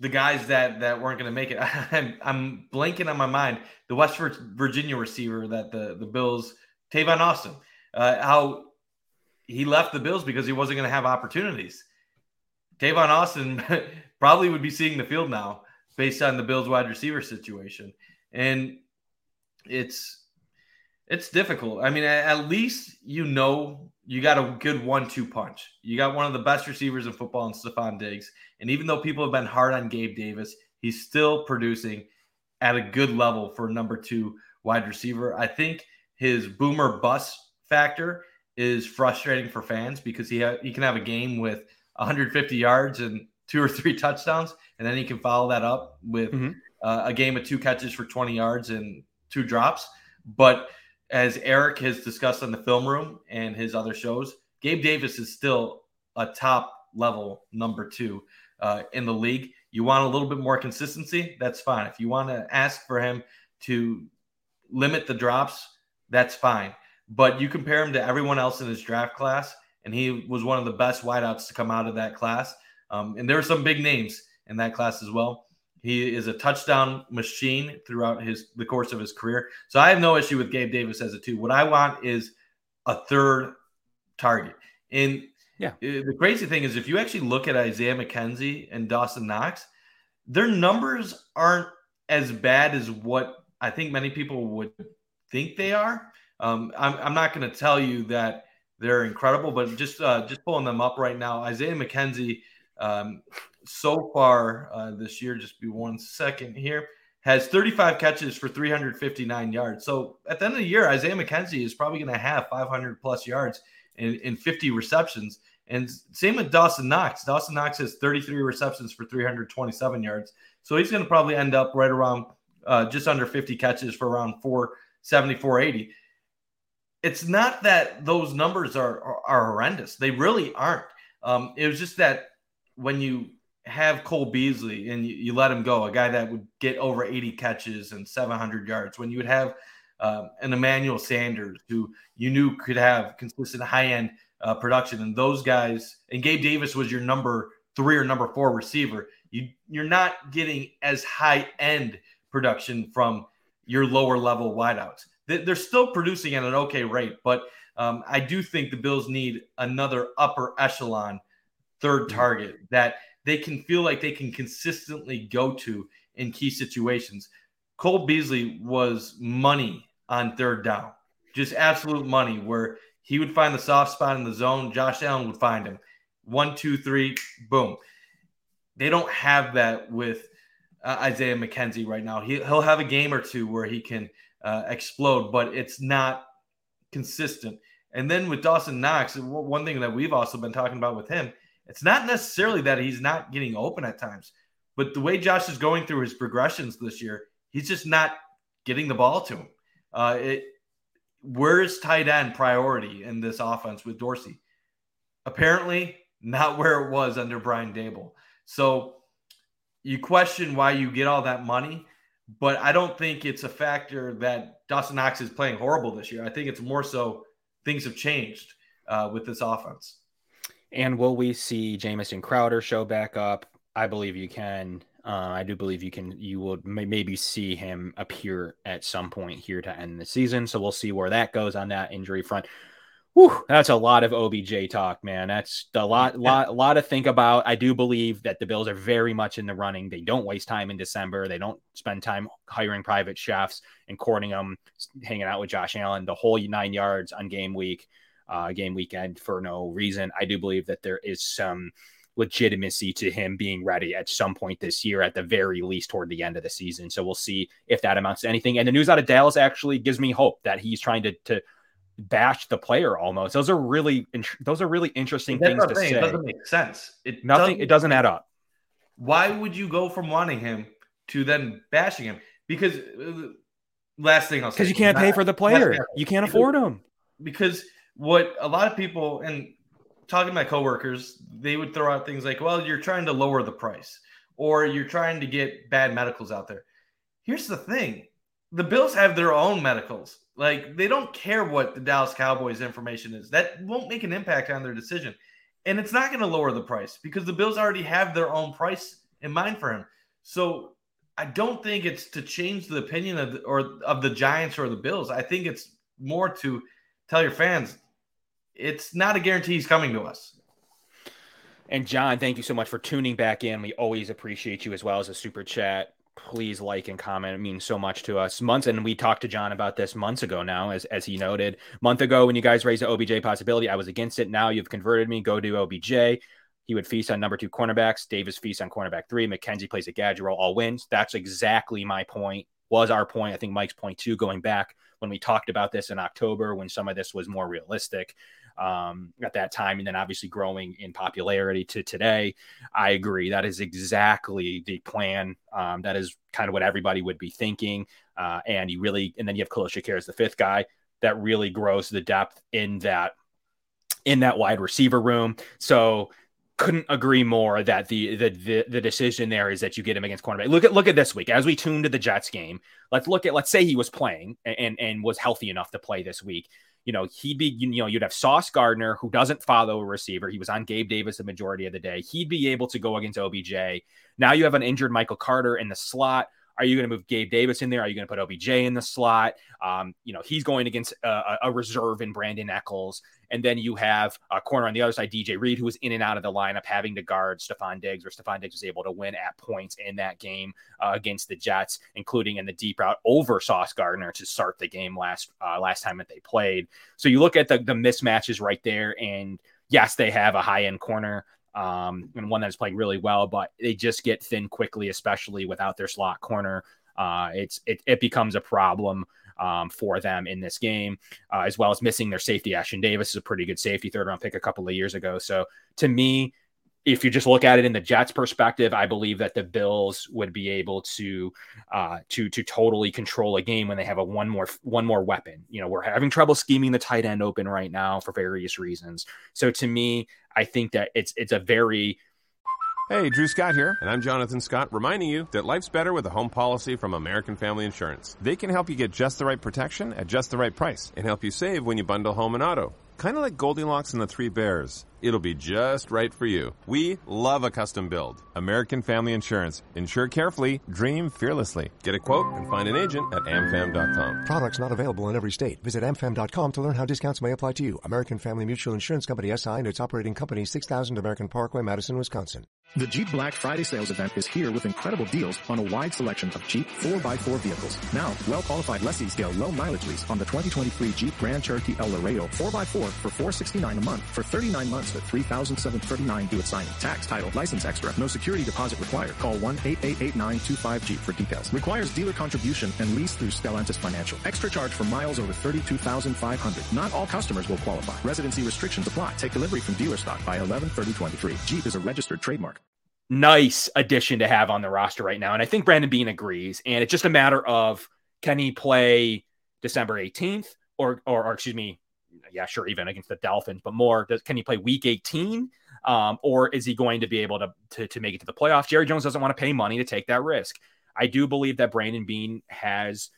the guys that that weren't going to make it. I'm, I'm blanking on my mind. The West Virginia receiver that the the Bills, Tavon Austin, uh, how he left the Bills because he wasn't going to have opportunities. Tavon Austin probably would be seeing the field now based on the Bills wide receiver situation. And it's it's difficult. I mean, at least you know you got a good one-two punch. You got one of the best receivers in football in Stefon Diggs. And even though people have been hard on Gabe Davis, he's still producing at a good level for a number two wide receiver. I think his boomer bust factor is frustrating for fans because he ha- he can have a game with 150 yards and two or three touchdowns, and then he can follow that up with mm-hmm. uh, a game of two catches for 20 yards and two drops. But as Eric has discussed on the film room and his other shows, Gabe Davis is still a top level number two uh, in the league. You want a little bit more consistency? That's fine. If you want to ask for him to limit the drops, that's fine. But you compare him to everyone else in his draft class, and he was one of the best wideouts to come out of that class. Um, and there are some big names in that class as well. He is a touchdown machine throughout his the course of his career. So I have no issue with Gabe Davis as a two. What I want is a third target. And yeah, uh, the crazy thing is if you actually look at Isaiah McKenzie and Dawson Knox, their numbers aren't as bad as what I think many people would think they are. Um, I'm, I'm not going to tell you that they're incredible, but just uh, just pulling them up right now, Isaiah McKenzie um, so far uh, this year, just be one second here, has 35 catches for 359 yards. So at the end of the year, Isaiah McKenzie is probably going to have 500 plus yards in, in 50 receptions. And same with Dawson Knox. Dawson Knox has 33 receptions for 327 yards. So he's going to probably end up right around uh, just under 50 catches for around 470, 480. It's not that those numbers are, are, are horrendous. They really aren't. Um, it was just that when you have Cole Beasley and you, you, let him go, a guy that would get over 80 catches and 700 yards, when you would have um, an Emmanuel Sanders who you knew could have consistent high end uh, production, and those guys, and Gabe Davis was your number three or number four receiver, you, you're not getting as high end production from your lower level wideouts. They're still producing at an okay rate, but um, I do think the Bills need another upper echelon third mm-hmm. target that they can feel like they can consistently go to in key situations. Cole Beasley was money on third down, just absolute money where he would find the soft spot in the zone. Josh Allen would find him. One, two, three, boom. They don't have that with uh, Isaiah McKenzie right now. He, will have a game or two where he can uh, explode, but it's not consistent. And then with Dawson Knox, one thing that we've also been talking about with him it's not necessarily that he's not getting open at times, but the way Josh is going through his progressions this year, he's just not getting the ball to him. Uh, it, where's tight end priority in this offense with Dorsey? Apparently, not where it was under Brian Daboll. So you question why you get all that money, but I don't think it's a factor that Dawson Knox is playing horrible this year. I think it's more so things have changed uh, with this offense. And will we see Jamison Crowder show back up? I believe you can. Uh, I do believe you can you will may, maybe see him appear at some point here to end the season. So we'll see where that goes on that injury front. Whew, that's a lot of OBJ talk, man. That's a lot, lot, a lot to think about. I do believe that the Bills are very much in the running. They don't waste time in December. They don't spend time hiring private chefs and courting them, hanging out with Josh Allen the whole nine yards on game week, uh, game weekend for no reason. I do believe that there is some legitimacy to him being ready at some point this year, at the very least toward the end of the season. So we'll see if that amounts to anything. And the news out of Dallas actually gives me hope that he's trying to to bash the player almost. Those are really those are really interesting That's things to saying. say. It doesn't make sense. It Nothing. doesn't- It doesn't add up. Why would you go from wanting him to then bashing him? Because uh, last thing I'll say Because you can't pay for the player. You can't afford him. Because what a lot of people and talking to my coworkers, they would throw out things like, "Well, you're trying to lower the price, or you're trying to get bad medicals out there." Here's the thing: the Bills have their own medicals. Like they don't care what the Dallas Cowboys information is. That won't make an impact on their decision. And it's not going to lower the price because the Bills already have their own price in mind for him. So I don't think it's to change the opinion of the, or of the Giants or the Bills. I think it's more to tell your fans it's not a guarantee he's coming to us. And John, thank you so much for tuning back in. We always appreciate you as well as a super chat. Please like and comment. It means so much to us. Months and we talked to John about this months ago now, as as he noted. Month ago, when you guys raised the OBJ possibility, I was against it. Now you've converted me. Go to OBJ. He would feast on number two cornerbacks. Davis feast on cornerback three. McKenzie plays a gadget role. All wins. That's exactly my point. Was our point. I think Mike's point too, going back when we talked about this in October, when some of this was more realistic um, at that time, and then obviously growing in popularity to today. I agree. That is exactly the plan. Um, that is kind of what everybody would be thinking. Uh, and you really, and then you have Khalil Shakir as the fifth guy that really grows the depth in that in that wide receiver room. So couldn't agree more that the, the the the decision there is that you get him against cornerback. Look at look at this week as we tune to the Jets game. Let's look at let's say he was playing and and was healthy enough to play this week. You know, he'd be you know you'd have Sauce Gardner who doesn't follow a receiver. He was on Gabe Davis the majority of the day. He'd be able to go against OBJ. Now you have an injured Michael Carter in the slot. Are you going to move Gabe Davis in there? Are you going to put OBJ in the slot? Um, you know, he's going against a, a reserve in Brandon Echols. And then you have a corner on the other side, DJ Reed, who was in and out of the lineup, having to guard Stefon Diggs, where Stefon Diggs was able to win at points in that game uh, against the Jets, including in the deep route over Sauce Gardner to start the game last uh, last time that they played. So you look at the, the mismatches right there, and yes, they have a high end corner um, and one that's playing really well, but they just get thin quickly, especially without their slot corner. Uh, it's it, it becomes a problem um, for them in this game, uh, as well as missing their safety. Ashtyn Davis is a pretty good safety, third round pick a couple of years ago. So to me, if you just look at it in the Jets' perspective, I believe that the Bills would be able to uh, to to totally control a game when they have a one more one more weapon. You know, we're having trouble scheming the tight end open right now for various reasons. So to me, I think that it's it's a very Hey, Drew Scott here, and I'm Jonathan Scott, reminding you that life's better with a home policy from American Family Insurance. They can help you get just the right protection at just the right price and help you save when you bundle home and auto. Kind of like Goldilocks and the Three Bears. It'll be just right for you. We love a custom build. American Family Insurance. Insure carefully, dream fearlessly. Get a quote and find an agent at amfam.com. Products not available in every state. Visit amfam.com to learn how discounts may apply to you. American Family Mutual Insurance Company SI and its operating company 6000 American Parkway, Madison, Wisconsin. The Jeep Black Friday sales event is here with incredible deals on a wide selection of Jeep 4x4 vehicles. Now, well-qualified lessees get a low mileage lease on the 2023 Jeep Grand Cherokee El Laredo 4x4 for 469 a month for 39 months at 3,739 due at signing. Tax, title, license extra. No security deposit required. Call 1-888-925-JEEP for details. Requires dealer contribution and lease through Stellantis Financial. Extra charge for miles over 32,500. Not all customers will qualify. Residency restrictions apply. Take delivery from dealer stock by 11-30-23. Jeep is a registered trademark nice addition to have on the roster right now. And I think Brandon Beane agrees. And it's just a matter of can he play December 18th or, or, or excuse me, yeah, sure, even against the Dolphins, but more, does, can he play week 18? Um, or is he going to be able to, to, to make it to the playoffs? Jerry Jones doesn't want to pay money to take that risk. I do believe that Brandon Beane has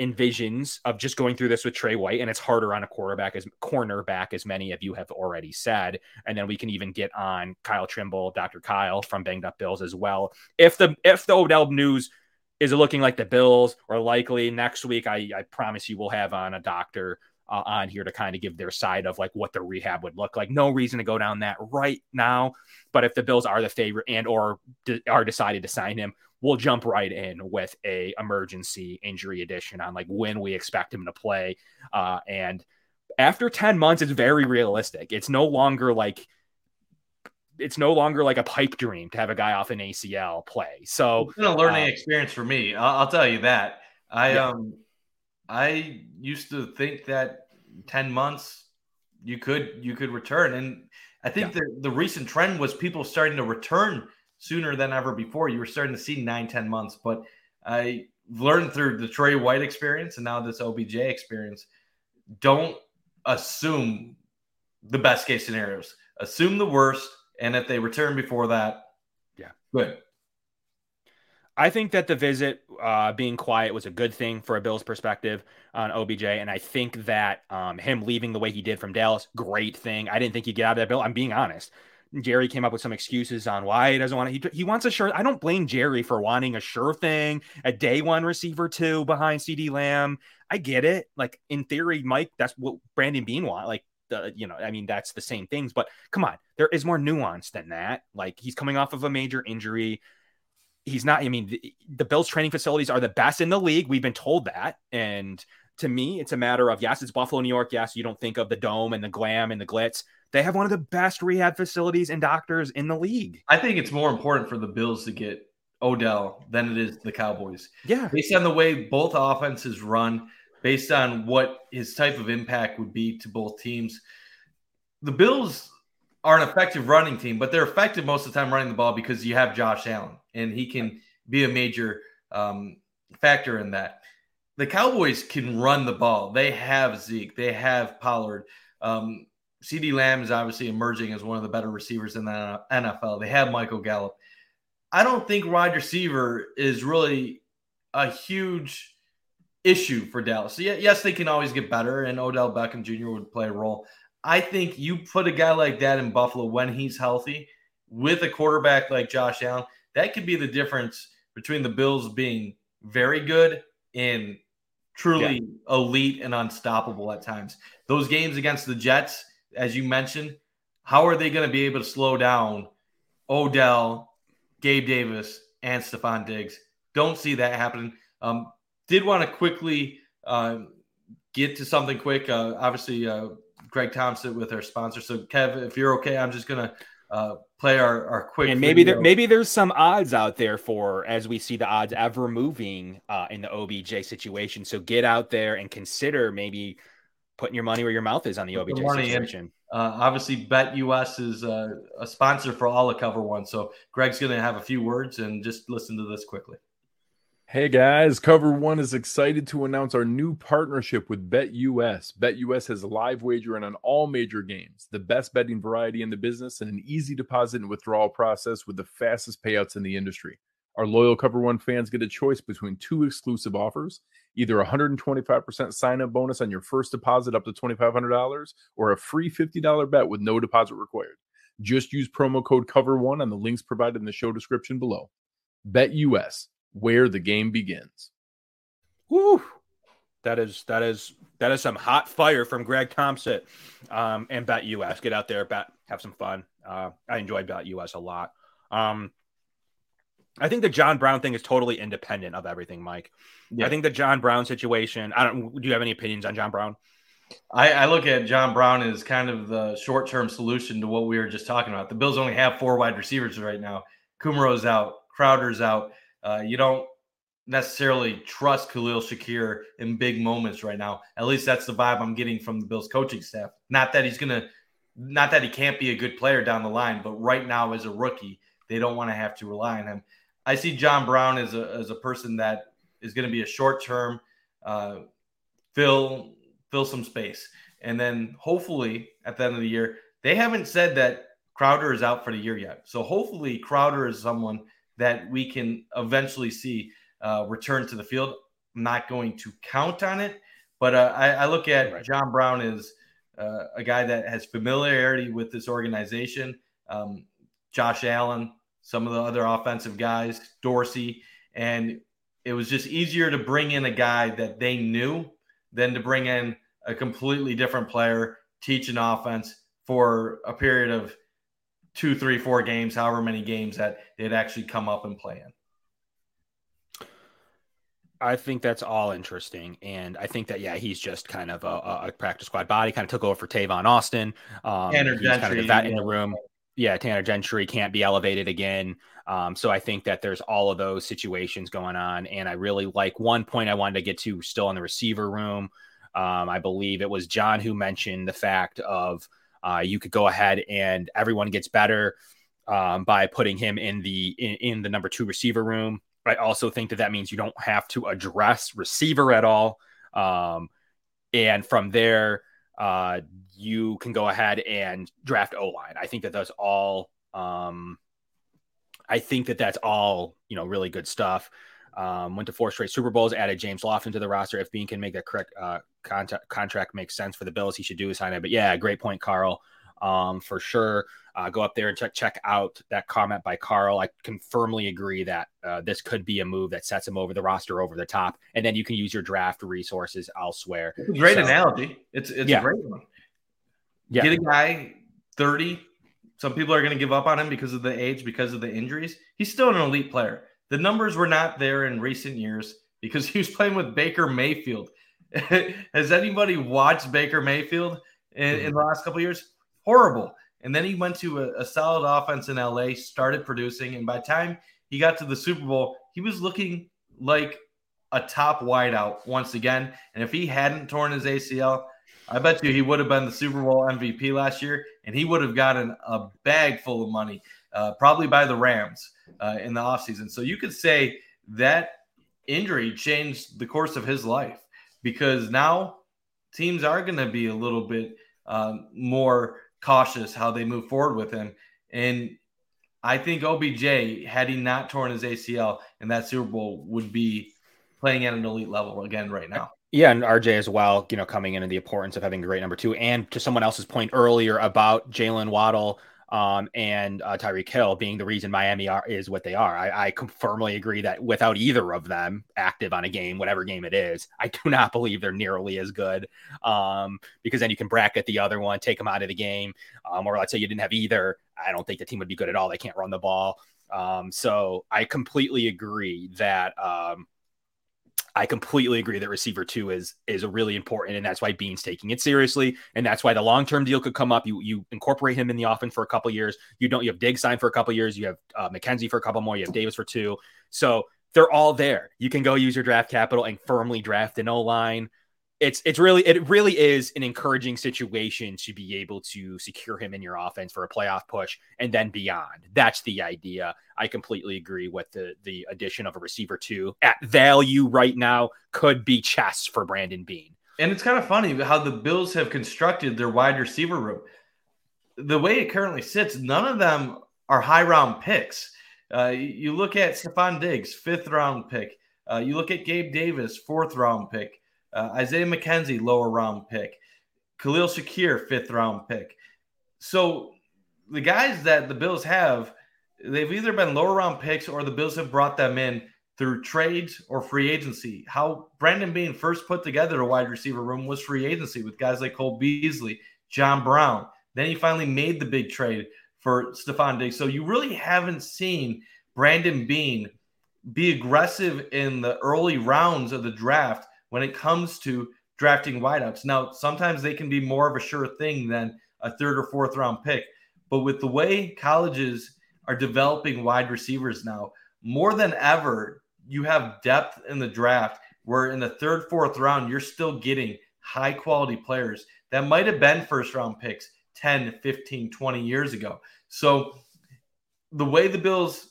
envisions of just going through this with Trey White, and it's harder on a quarterback as cornerback, as many of you have already said. And then we can even get on Kyle Trimble, Dr. Kyle from Banged Up Bills as well. If the if the Odell news is looking like the Bills or likely next week, I, I promise you we'll have on a doctor uh, on here to kind of give their side of like what the rehab would look like. No reason to go down that right now, but if the Bills are the favorite and or de- are decided to sign him, we'll jump right in with a emergency injury edition on like when we expect him to play. Uh, and after 10 months, it's very realistic. It's no longer like it's no longer like a pipe dream to have a guy off an ACL play. So it's been a learning uh, experience for me. I'll, I'll, tell you that. I yeah. um I used to think that 10 months you could you could return and I think yeah. the, the recent trend was people starting to return sooner than ever before. You were starting to see nine, 10 months. But I learned through the Trey White experience and now this OBJ experience. Don't assume the best case scenarios. Assume the worst. And if they return before that, yeah, good. I think that the visit uh, being quiet was a good thing for a Bills perspective on OBJ, and I think that um, him leaving the way he did from Dallas, great thing. I didn't think he'd get out of that bill. I'm being honest. Jerry came up with some excuses on why he doesn't want to. He, he wants a sure. I don't blame Jerry for wanting a sure thing, a day one receiver two behind CeeDee Lamb. I get it. Like in theory, Mike, that's what Brandon Beane want. Like the, you know, I mean, that's the same things. But come on, there is more nuance than that. Like he's coming off of a major injury. He's not. I mean, the, the Bills training facilities are the best in the league. We've been told that, and to me, it's a matter of yes, it's Buffalo, New York. Yes, you don't think of the dome and the glam and the glitz they have one of the best rehab facilities and doctors in the league. I think it's more important for the Bills to get Odell than it is the Cowboys. Yeah. Based on the way both offenses run, based on what his type of impact would be to both teams, the Bills are an effective running team, but they're effective most of the time running the ball because you have Josh Allen and he can be a major um, factor in that. The Cowboys can run the ball. They have Zeke, they have Pollard. Um, CeeDee Lamb is obviously emerging as one of the better receivers in the NFL. They have Michael Gallup. I don't think wide receiver is really a huge issue for Dallas. So yes, they can always get better, and Odell Beckham Jr. would play a role. I think you put a guy like that in Buffalo when he's healthy with a quarterback like Josh Allen, that could be the difference between the Bills being very good and truly yeah. elite and unstoppable at times. Those games against the Jets, as you mentioned, how are they going to be able to slow down Odell, Gabe Davis, and Stefon Diggs? Don't see that happening. Um, did want to quickly uh, get to something quick. Uh, obviously, uh, Greg Thompson with our sponsor. So, Kev, if you're okay, I'm just going to uh, play our, our quick. And maybe there, maybe there's some odds out there for as we see the odds ever moving uh, in the OBJ situation. So get out there and consider maybe putting your money where your mouth is on the OBJ situation. Uh, obviously, Bet US is uh, a sponsor for all the Cover One. So Greg's going to have a few words and just listen to this quickly. Hey guys, Cover One is excited to announce our new partnership with BetUS. BetUS has live wagering on all major games, the best betting variety in the business, and an easy deposit and withdrawal process with the fastest payouts in the industry. Our loyal Cover One fans get a choice between two exclusive offers either a 125% sign up bonus on your first deposit up to $2,500 or a free $50 bet with no deposit required. Just use promo code COVER1 on the links provided in the show description below. BetUS, where the game begins. Woo! That is that is that is some hot fire from Greg Thompson um, and BetUS. Get out there, bet, have some fun. Uh, I enjoy BetUS a lot. Um, I think the John Brown thing is totally independent of everything, Mike. Yeah. I think the John Brown situation. I don't. Do you have any opinions on John Brown? I, I look at John Brown as kind of the short-term solution to what we were just talking about. The Bills only have four wide receivers right now. Kumerow's out, Crowder's out. Uh, you don't necessarily trust Khalil Shakir in big moments right now. At least that's the vibe I'm getting from the Bills coaching staff. Not that he's gonna, not that he can't be a good player down the line, but right now as a rookie, they don't want to have to rely on him. I see John Brown as a as a person that is going to be a short term uh, fill fill some space, and then hopefully at the end of the year they haven't said that Crowder is out for the year yet. So hopefully Crowder is someone that we can eventually see uh, return to the field. I'm not going to count on it. But uh, I, I, look at right. John Brown as uh, a guy that has familiarity with this organization. Um, Josh Allen, some of the other offensive guys, Dorsey, and it was just easier to bring in a guy that they knew than to bring in a completely different player, teach an offense for a period of two, three, four games, however many games that they'd actually come up and play in. I think that's all interesting, and I think that yeah, he's just kind of a, a practice squad body. Kind of took over for Tavon Austin. Um, Tanner Gentry, kind of the vet in the room. Yeah, Tanner Gentry can't be elevated again. Um, so I think that there's all of those situations going on, and I really like one point I wanted to get to still in the receiver room. Um, I believe it was John who mentioned the fact of uh, you could go ahead and everyone gets better um, by putting him in the in, in the number two receiver room. I also think that that means you don't have to address receiver at all. Um, and from there, uh, you can go ahead and draft O line. I think that that's all. Um, I think that that's all you know, really good stuff. Um, went to four straight Super Bowls, added James Lofton to the roster. If Beane can make that correct uh, contract contract make sense for the Bills, he should do is sign it. But yeah, great point, Carl. Um, for sure uh, go up there and check check out that comment by Carl. I can firmly agree that uh, this could be a move that sets him over the roster over the top, and then you can use your draft resources elsewhere. great so, analogy. It's it's yeah. a great one. Yeah. Get a guy thirty. Some people are going to give up on him because of the age, because of the injuries. He's still an elite player. The numbers were not there in recent years because he was playing with Baker Mayfield. Has anybody watched Baker Mayfield in, in the last couple years? Horrible. And then he went to a, a, solid offense in LA, started producing, and by the time he got to the Super Bowl, he was looking like a top wideout once again. And if he hadn't torn his ACL, I bet you he would have been the Super Bowl MVP last year, and he would have gotten a bag full of money, uh, probably by the Rams uh, in the offseason. So you could say that injury changed the course of his life because now teams are going to be a little bit um, more cautious how they move forward with him. And I think OBJ, had he not torn his ACL in that Super Bowl, would be playing at an elite level again right now. Yeah, and RJ as well, you know, coming in and the importance of having a great number two. And to someone else's point earlier about Jalen Waddle um, and uh, Tyreek Hill being the reason Miami are, is what they are. I, I firmly agree that without either of them active on a game, whatever game it is, I do not believe they're nearly as good. Um, because then you can bracket the other one, take them out of the game, um, or let's say you didn't have either. I don't think the team would be good at all. They can't run the ball. Um, so I completely agree that um, I completely agree that receiver two is is really important, and that's why Beane's taking it seriously, and that's why the long term deal could come up. You you incorporate him in the offense for a couple years. You don't you have Diggs signed for a couple years. You have uh, McKenzie for a couple more. You have Davis for two. So they're all there. You can go use your draft capital and firmly draft an O line it's it's really it really is an encouraging situation to be able to secure him in your offense for a playoff push and then beyond. That's the idea. I completely agree with the the addition of a receiver two at value right now could be chess for Brandon Beane. And it's kind of funny how the Bills have constructed their wide receiver room. The way it currently sits, none of them are high round picks. Uh, you look at Stefon Diggs, fifth round pick. Uh, you look at Gabe Davis, fourth round pick. Uh, Isaiah McKenzie, lower round pick. Khalil Shakir, fifth round pick. So the guys that the Bills have, they've either been lower round picks or the Bills have brought them in through trades or free agency. How Brandon Beane first put together a wide receiver room was free agency with guys like Cole Beasley, John Brown. Then he finally made the big trade for Stefon Diggs. So you really haven't seen Brandon Beane be aggressive in the early rounds of the draft when it comes to drafting wideouts. Now, sometimes they can be more of a sure thing than a third or fourth round pick. But with the way colleges are developing wide receivers now, more than ever, you have depth in the draft where in the third, fourth round, you're still getting high quality players that might have been first round picks 10, 15, 20 years ago. So the way the Bills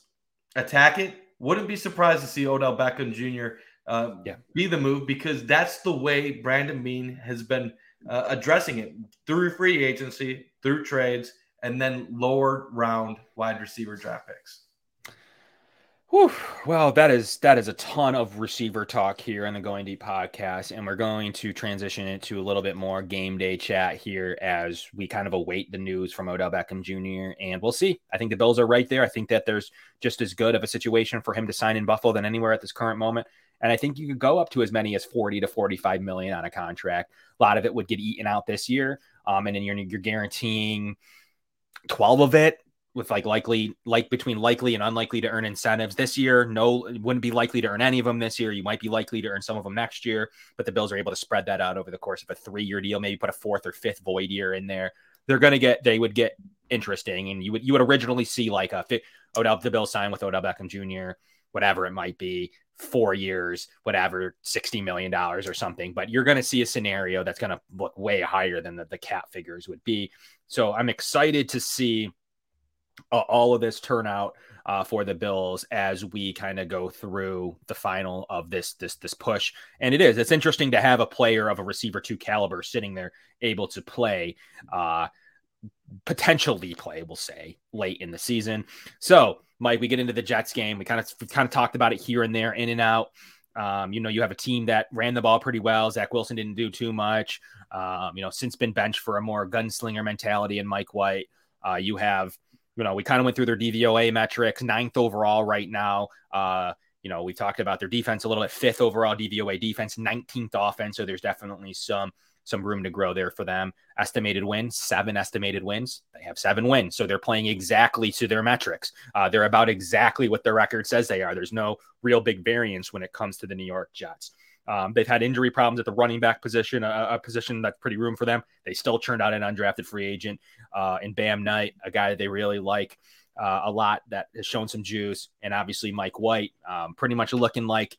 attack it, wouldn't be surprised to see Odell Beckham Jr uh, yeah. be the move because that's the way Brandon Beane has been uh, addressing it through free agency, through trades, and then lower round wide receiver draft picks. Whew. Well, that is that is a ton of receiver talk here in the Going Deep podcast, and we're going to transition it to a little bit more game day chat here as we kind of await the news from Odell Beckham Jr. And we'll see. I think the Bills are right there. I think that there's just as good of a situation for him to sign in Buffalo than anywhere at this current moment. And I think you could go up to as many as 40 to 45 million on a contract. A lot of it would get eaten out this year. Um, and then you're, you're guaranteeing 12 of it with like likely like between likely and unlikely to earn incentives this year no wouldn't be likely to earn any of them this year you might be likely to earn some of them next year but the bills are able to spread that out over the course of a three year deal maybe put a fourth or fifth void year in there they're going to get they would get interesting and you would you would originally see like a odell the bill sign with odell beckham jr whatever it might be four years whatever 60 million dollars or something but you're going to see a scenario that's going to look way higher than the, the cap figures would be so i'm excited to see uh, all of this turnout uh, for the Bills as we kind of go through the final of this this this push. And it is it's interesting to have a player of a receiver two caliber sitting there able to play. Uh, potentially play, we'll say, late in the season. So, Mike, we get into the Jets game. We kind of kind of talked about it here and there, in and out. Um, you know, you have a team that ran the ball pretty well. Zach Wilson didn't do too much. Um, you know, since been benched for a more gunslinger mentality in Mike White. Uh, you have you know, we kind of went through their DVOA metrics, ninth overall right now. Uh, you know, we talked about their defense a little bit, fifth overall DVOA defense, 19th offense. So there's definitely some some room to grow there for them. Estimated wins, seven estimated wins. They have seven wins. So they're playing exactly to their metrics. Uh, they're about exactly what their record says they are. There's no real big variance when it comes to the New York Jets. Um, they've had injury problems at the running back position, a, a, position that's pretty room for them. They still turned out an undrafted free agent uh, in Bam Knight, a guy that they really like uh, a lot that has shown some juice. And obviously, Mike White, um, pretty much looking like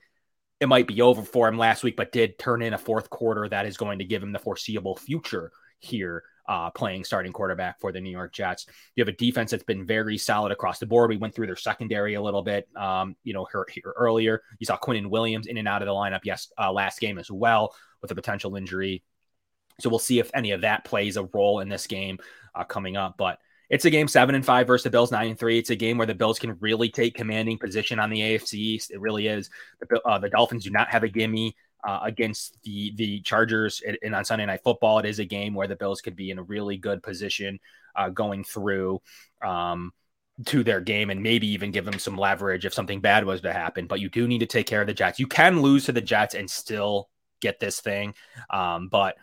it might be over for him last week, but did turn in a fourth quarter that is going to give him the foreseeable future here uh, playing starting quarterback for the New York Jets. You have a defense that's been very solid across the board. We went through their secondary a little bit, um, you know, her, her earlier. You saw Quinnen Williams in and out of the lineup yes uh, last game as well with a potential injury. So we'll see if any of that plays a role in this game uh, coming up. But it's a game seven and five versus the Bills nine and three. It's a game where the Bills can really take commanding position on the AFC East. It really is. The, uh, the Dolphins do not have a gimme uh, against the the Chargers and on Sunday Night Football. It is a game where the Bills could be in a really good position uh, going through um, to their game and maybe even give them some leverage if something bad was to happen. But you do need to take care of the Jets. You can lose to the Jets and still get this thing, um, but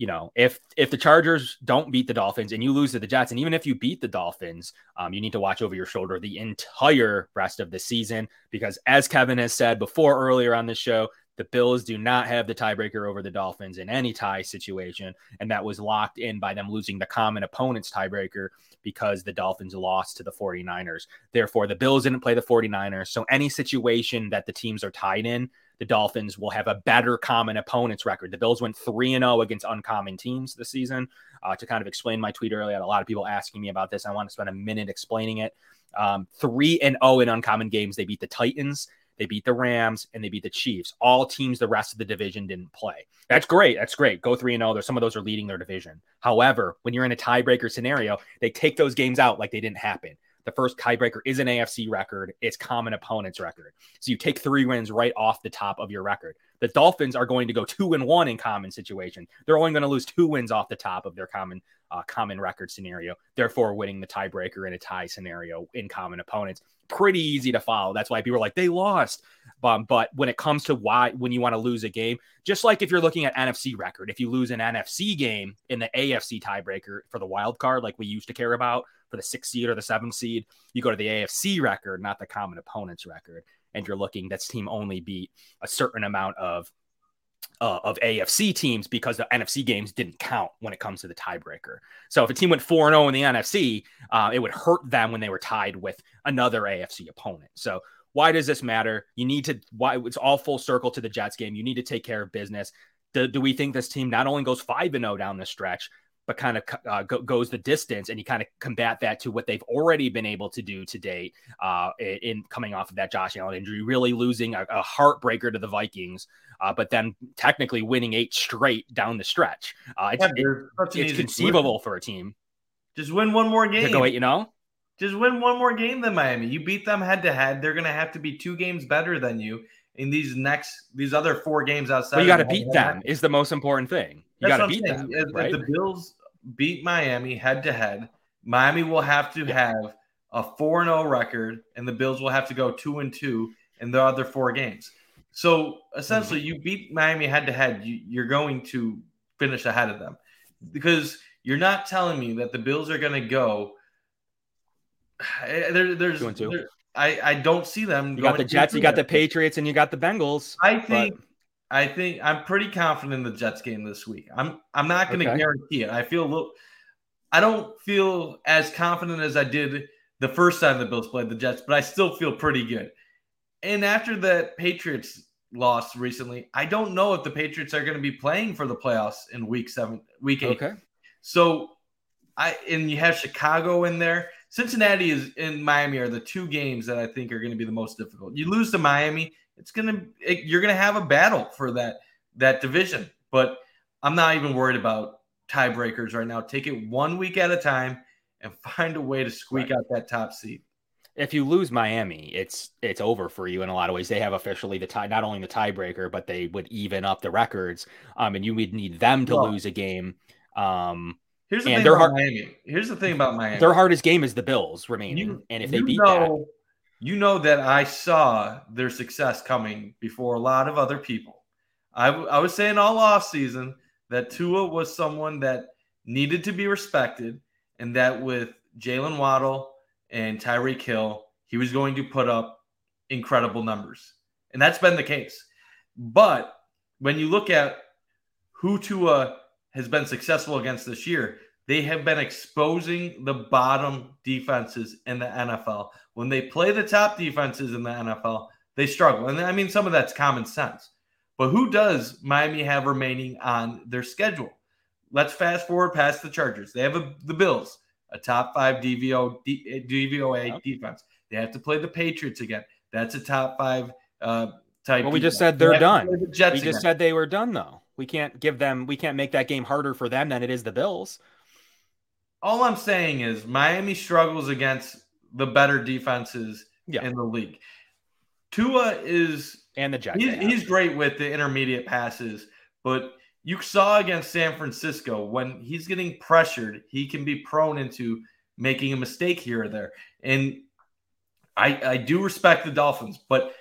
you know, if if the Chargers don't beat the Dolphins and you lose to the Jets, and even if you beat the Dolphins, um, you need to watch over your shoulder the entire rest of the season because, as Kevin has said before earlier on the show, the Bills do not have the tiebreaker over the Dolphins in any tie situation. And that was locked in by them losing the common opponent's tiebreaker because the Dolphins lost to the 49ers. Therefore, the Bills didn't play the 49ers. So any situation that the teams are tied in, the Dolphins will have a better common opponents record. The Bills went 3 and 0 against uncommon teams this season. Uh, to kind of explain my tweet earlier, I had a lot of people asking me about this. I want to spend a minute explaining it. Um, 3 and 0 in uncommon games. They beat the Titans, they beat the Rams and they beat the Chiefs. All teams the rest of the division didn't play. That's great. That's great. Go 3 and 0. There's some of those are leading their division. However, when you're in a tiebreaker scenario, they take those games out like they didn't happen. The first tiebreaker is an AFC record, it's common opponent's record. So you take three wins right off the top of your record. The Dolphins are going to go two and one in common situation. They're only going to lose two wins off the top of their common uh, common record scenario, therefore winning the tiebreaker in a tie scenario in common opponents. Pretty easy to follow. That's why people are like, they lost. Um, but when it comes to why, when you want to lose a game, just like if you're looking at NFC record, if you lose an NFC game in the AFC tiebreaker for the wild card, like we used to care about for the sixth seed or the seventh seed, you go to the AFC record, not the common opponent's record. And you're looking, that's team only beat a certain amount of uh, of AFC teams because the NFC games didn't count when it comes to the tiebreaker. So if a team went 4 0 in the NFC, uh, it would hurt them when they were tied with another AFC opponent. So why does this matter? You need to, why it's all full circle to the Jets game. You need to take care of business. Do, do we think this team not only goes 5 0 down the stretch, but kind of uh, go, goes the distance and you kind of combat that to what they've already been able to do to date uh, in coming off of that Josh Allen injury, really losing a, a heartbreaker to the Vikings, uh, but then technically winning eight straight down the stretch. Uh, it's, it, it's conceivable for a team. Just win one more game. Go eight, you know? Just win one more game than Miami. You beat them head to head. They're going to have to be two games better than you in these next these other four games outside. But you got to beat them is the most important thing. You got to beat them. Right? the Bills beat Miami head to head, Miami will have to have a 4 0 record, and the Bills will have to go 2 and 2 in the other four games. So essentially, mm-hmm. you beat Miami head to head, you're going to finish ahead of them because you're not telling me that the Bills are going to go. There, there's, there, I, I don't see them. You got the Jets, you got the Patriots, and you got the Bengals. I think. But... I think I'm pretty confident in the Jets game this week. I'm I'm not going to okay. guarantee it. I feel a little. I don't feel as confident as I did the first time the Bills played the Jets, but I still feel pretty good. And after the Patriots loss recently, I don't know if the Patriots are going to be playing for the playoffs in week seven, week eight. Okay. So I and you have Chicago in there. Cincinnati is in Miami are the two games that I think are going to be the most difficult. You lose to Miami, it's gonna it, you're gonna have a battle for that that division. But I'm not even worried about tiebreakers right now. Take it one week at a time and find a way to squeak right. out that top seed if you lose Miami, it's it's over for you in a lot of ways. They have officially the tie, not only the tiebreaker, but they would even up the records. Um, and you would need them to well, lose a game. Um, here's the thing about hard, Miami. Here's the thing about Miami. Their hardest game is the Bills remaining, you, and if they beat know, that, you know that I saw their success coming before a lot of other people. I, I was saying all off season that Tua was someone that needed to be respected, and that with Jaylen Waddle and Tyreek Hill, he was going to put up incredible numbers. And that's been the case. But when you look at who Tua has been successful against this year, they have been exposing the bottom defenses in the NFL. When they play the top defenses in the NFL, they struggle. And I mean, some of that's common sense. But who does Miami have remaining on their schedule? Let's fast forward past the Chargers. They have a, the Bills a top five DVO D, DVOA defense. They have to play the Patriots again. That's a top five uh, type. Well, we defense. just said they're they done. The we just again. said they were done, though. We can't give them. We can't make that game harder for them than it is the Bills. All I'm saying is Miami struggles against the better defenses yeah. in the league. Tua is and the Jets. He's, he's great with the intermediate passes, but you saw against San Francisco when he's getting pressured, he can be prone into making a mistake here or there. And I, I do respect the Dolphins, but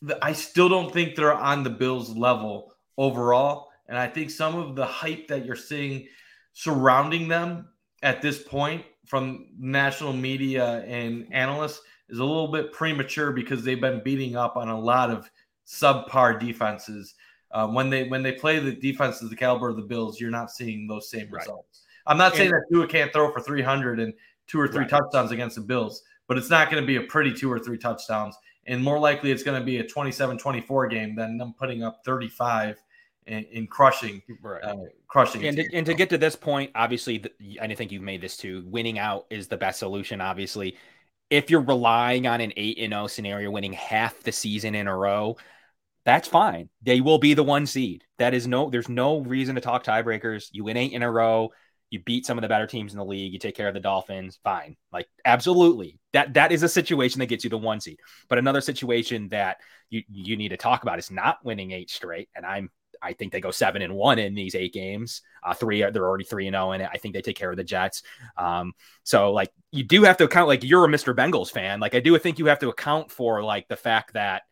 the, I still don't think they're on the Bills level overall. And I think some of the hype that you're seeing surrounding them at this point from national media and analysts is a little bit premature because they've been beating up on a lot of subpar defenses um, when they when they play the defenses the caliber of the Bills, you're not seeing those same right. results. I'm not saying that Tua can't throw for 300 and two or three right. touchdowns against the Bills, but it's not going to be a pretty two or three touchdowns. And more likely, it's going to be a 27 24 game than them putting up 35 in, in crushing, right. uh, crushing. And to, and to get to this point, obviously, the, and I think you've made this too. Winning out is the best solution. Obviously, if you're relying on an eight and zero oh scenario, winning half the season in a row, that's fine. They will be the one seed. That is no, there's no reason to talk tiebreakers. You win eight in a row. You beat some of the better teams in the league. You take care of the Dolphins. Fine. Like absolutely. That that is a situation that gets you the one seed. But another situation that you you need to talk about is not winning eight straight. And I'm I think they go seven and one in these eight games. Uh, three, they're already three and zero oh in it. I think they take care of the Jets. Um, so like you do have to account. Like you're a Mr. Bengals fan. Like I do think you have to account for like the fact that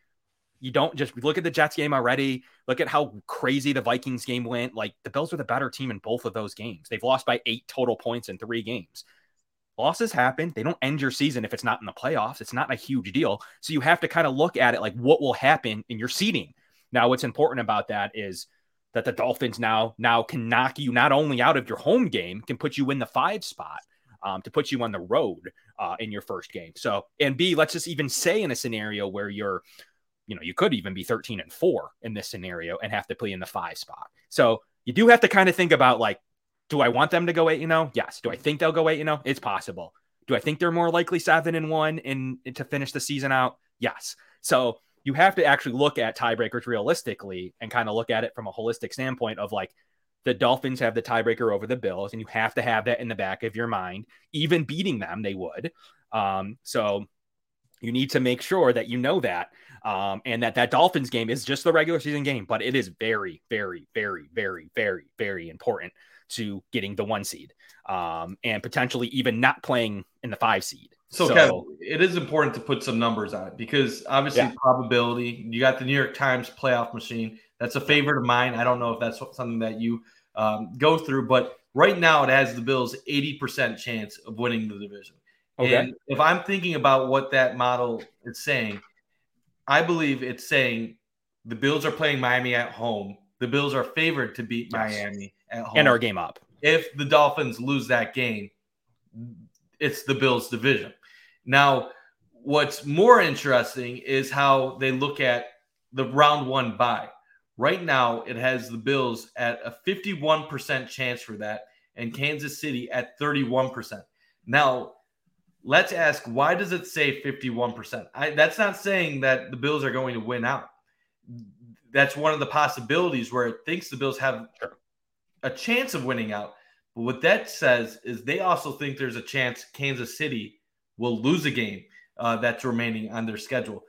you don't just look at the Jets game already. Look at how crazy the Vikings game went. Like the Bills are the better team in both of those games. They've lost by eight total points in three games. Losses happen. They don't end your season if it's not in the playoffs. It's not a huge deal. So you have to kind of look at it like what will happen in your seeding. Now, what's important about that is that the Dolphins now now can knock you not only out of your home game, can put you in the five spot. Um, to put you on the road uh, in your first game. So, and B, let's just even say in a scenario where you're you know, you could even be 13 and four in this scenario and have to play in the five spot. So you do have to kind of think about like, do I want them to go eight, you know? Yes. Do I think they'll go eight, you know? It's possible. Do I think they're more likely seven and one and to finish the season out? Yes. So you have to actually look at tiebreakers realistically and kind of look at it from a holistic standpoint of like, the Dolphins have the tiebreaker over the Bills, and you have to have that in the back of your mind. Even beating them, they would. Um, so you need to make sure that you know that, um, and that that Dolphins game is just the regular season game, but it is very, very, very, very, very, very important to getting the one seed, um, and potentially even not playing in the five seed. So, so Kevin, it is important to put some numbers on it because obviously yeah. probability. You got the New York Times playoff machine. That's a favorite of mine. I don't know if that's something that you um, go through, but right now it has the Bills 80% chance of winning the division. Okay. And if I'm thinking about what that model is saying, I believe it's saying the Bills are playing Miami at home. The Bills are favored to beat yes. Miami at home. And our game up. If the Dolphins lose that game, it's the Bills division. Now, what's more interesting is how they look at the round one buy. Right now, it has the Bills at a 51% chance for that and Kansas City at 31%. Now, let's ask why does it say 51%? I, that's not saying that the Bills are going to win out. That's one of the possibilities where it thinks the Bills have a chance of winning out. But what that says is they also think there's a chance Kansas City will lose a game uh, that's remaining on their schedule.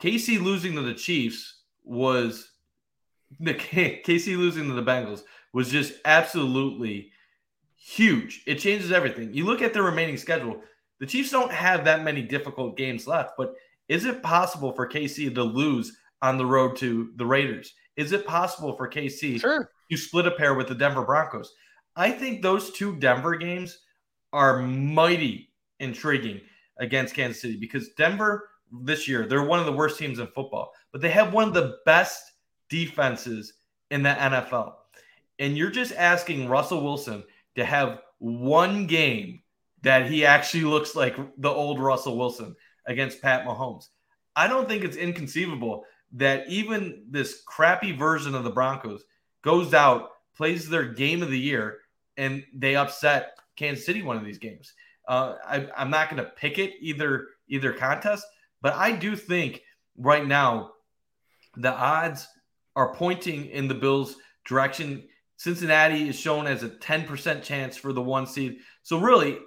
KC losing to the Chiefs was the KC losing to the Bengals was just absolutely huge. It changes everything. You look at the remaining schedule. The Chiefs don't have that many difficult games left, but is it possible for KC to lose on the road to the Raiders? Is it possible for KC sure. to split a pair with the Denver Broncos? I think those two Denver games are mighty intriguing against Kansas City because Denver this year, they're one of the worst teams in football, but they have one of the best defenses in the NFL. And you're just asking Russell Wilson to have one game that he actually looks like the old Russell Wilson against Pat Mahomes. I don't think it's inconceivable that even this crappy version of the Broncos goes out, plays their game of the year, and they upset Kansas City one of these games. Uh, I, I'm not going to pick it either either contest, but I do think right now the odds are pointing in the Bills' direction. Cincinnati is shown as a 10% chance for the one seed. So really,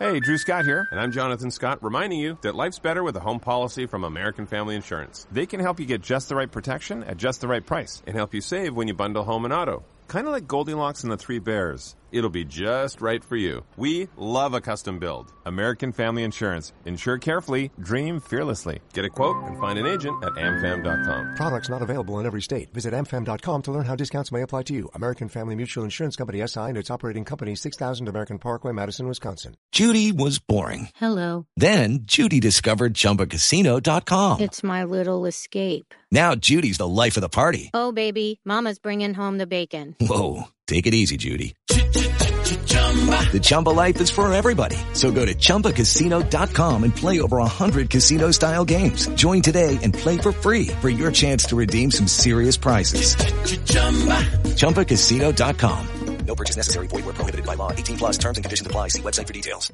Hey, Drew Scott here, and I'm Jonathan Scott, reminding you that life's better with a home policy from American Family Insurance. They can help you get just the right protection at just the right price and help you save when you bundle home and auto. Kind of like Goldilocks and the Three Bears. It'll be just right for you. We love a custom build. American Family Insurance. Insure carefully, dream fearlessly. Get a quote and find an agent at amfam.com. Products not available in every state. Visit amfam.com to learn how discounts may apply to you. American Family Mutual Insurance Company SI and its operating company 6000 American Parkway, Madison, Wisconsin. Judy was boring. Hello. Then Judy discovered chumbacasino.com. It's my little escape. Now Judy's the life of the party. Oh baby, mama's bringing home the bacon. Whoa, take it easy, Judy. The Chumba life is for everybody. So go to ChumbaCasino.com and play over 100 casino style games. Join today and play for free for your chance to redeem some serious prizes. Ch-ch-chumba. ChumbaCasino.com. No purchase necessary. Void where prohibited by law. 18 plus terms and conditions apply. See website for details.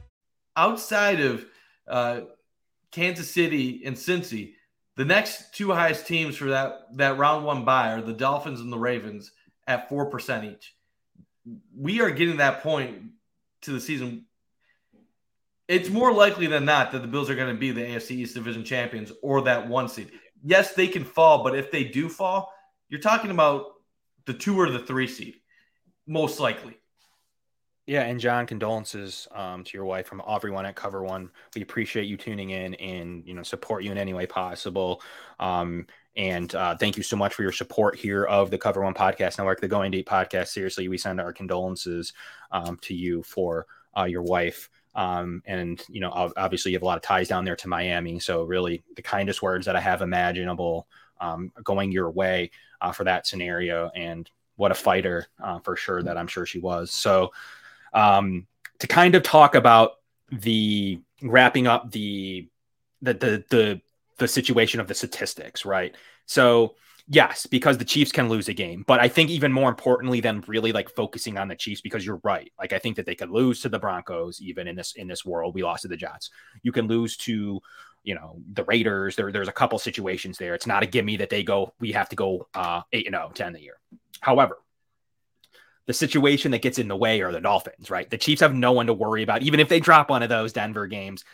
Outside of uh, Kansas City and Cincy, the next two highest teams for that, that round one bye are the Dolphins and the Ravens at 4% each we are getting that point to the season. It's more likely than not that the Bills are going to be the AFC East Division champions or that one seed. Yes, they can fall, but if they do fall, you're talking about the two or the three seed, most likely. Yeah, and John, condolences um, to your wife from everyone at Cover One. We appreciate you tuning in and you know support you in any way possible. Um, and uh, thank you so much for your support here of the Cover One Podcast Network, the Going Deep podcast. Seriously, we send our condolences um, to you for uh, your wife. Um, and you know, obviously, you have a lot of ties down there to Miami. So, really, the kindest words that I have imaginable um, going your way uh, for that scenario. And what a fighter uh, for sure that I'm sure she was. So, um, to kind of talk about the wrapping up the the the the the situation of the statistics, right? So, yes, because the Chiefs can lose a game, but I think even more importantly than really like focusing on the Chiefs because you're right. Like I think that they could lose to the Broncos even in this in this world. We lost to the Jets. You can lose to you know the Raiders. There, there's a couple situations there. It's not a gimme that they go. We have to go uh, eight and zero oh to end the year. However, the situation that gets in the way are the Dolphins, right? The Chiefs have no one to worry about. Even if they drop one of those Denver games,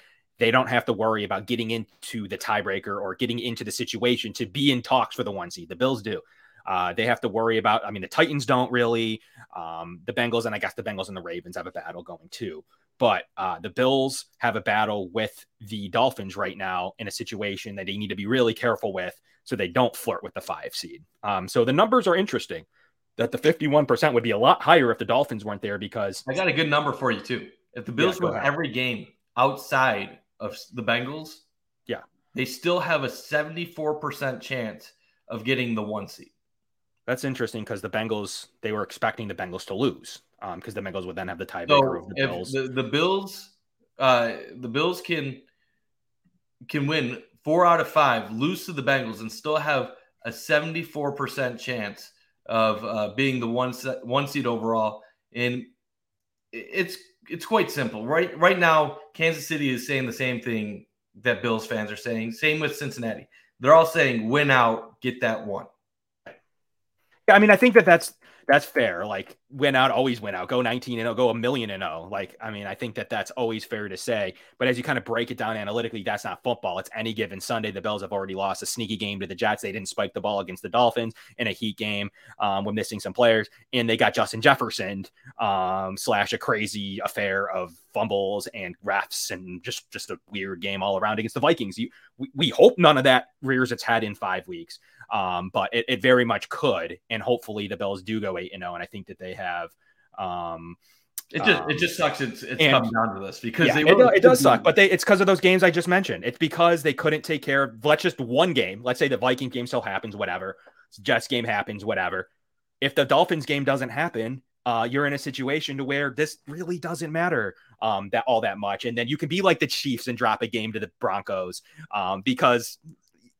they don't have to worry about getting into the tiebreaker or getting into the situation to be in talks for the one seed. The Bills do. Uh, they have to worry about, I mean, the Titans don't really. Um, the Bengals, and I guess the Bengals and the Ravens have a battle going too. But uh, the Bills have a battle with the Dolphins right now in a situation that they need to be really careful with so they don't flirt with the five seed. Um, so the numbers are interesting that the 51% would be a lot higher if the Dolphins weren't there because I got a good number for you too. If the Bills yeah, win every game outside of the Bengals, yeah, they still have a 74% chance of getting the one seed. That's interesting because the Bengals they were expecting the Bengals to lose because um, the Bengals would then have the tiebreaker so of the Bills. The, the Bills, uh, the Bills can can win four out of five, lose to the Bengals, and still have a seventy four percent chance of uh, being the one set, one seed overall. And it's it's quite simple. Right right now, Kansas City is saying the same thing that Bills fans are saying. Same with Cincinnati. They're all saying win out, get that one. I mean, I think that that's that's fair. Like win out, always win out. Go 19 and 0, go a million and 0. Like, I mean, I think that that's always fair to say. But as you kind of break it down analytically, that's not football. It's any given Sunday. The Bills have already lost a sneaky game to the Jets. They didn't spike the ball against the Dolphins in a heat game um, with missing some players, and they got Justin Jefferson um, slash a crazy affair of fumbles and refs and just just a weird game all around against the Vikings. You, we, we hope none of that rears its head in five weeks. Um, but it, it, very much could, and hopefully the Bills do go eight and zero, oh, and I think that they have. Um, it just um, it just sucks. It's it's and, coming down to this because yeah, it, it, does suck, but they it's because of those games I just mentioned. It's because they couldn't take care of. Let's just one game. Let's say the Viking game still happens, whatever. Jets game happens, whatever. If the Dolphins game doesn't happen, uh, you're in a situation to where this really doesn't matter um, that all that much, and then you can be like the Chiefs and drop a game to the Broncos um, because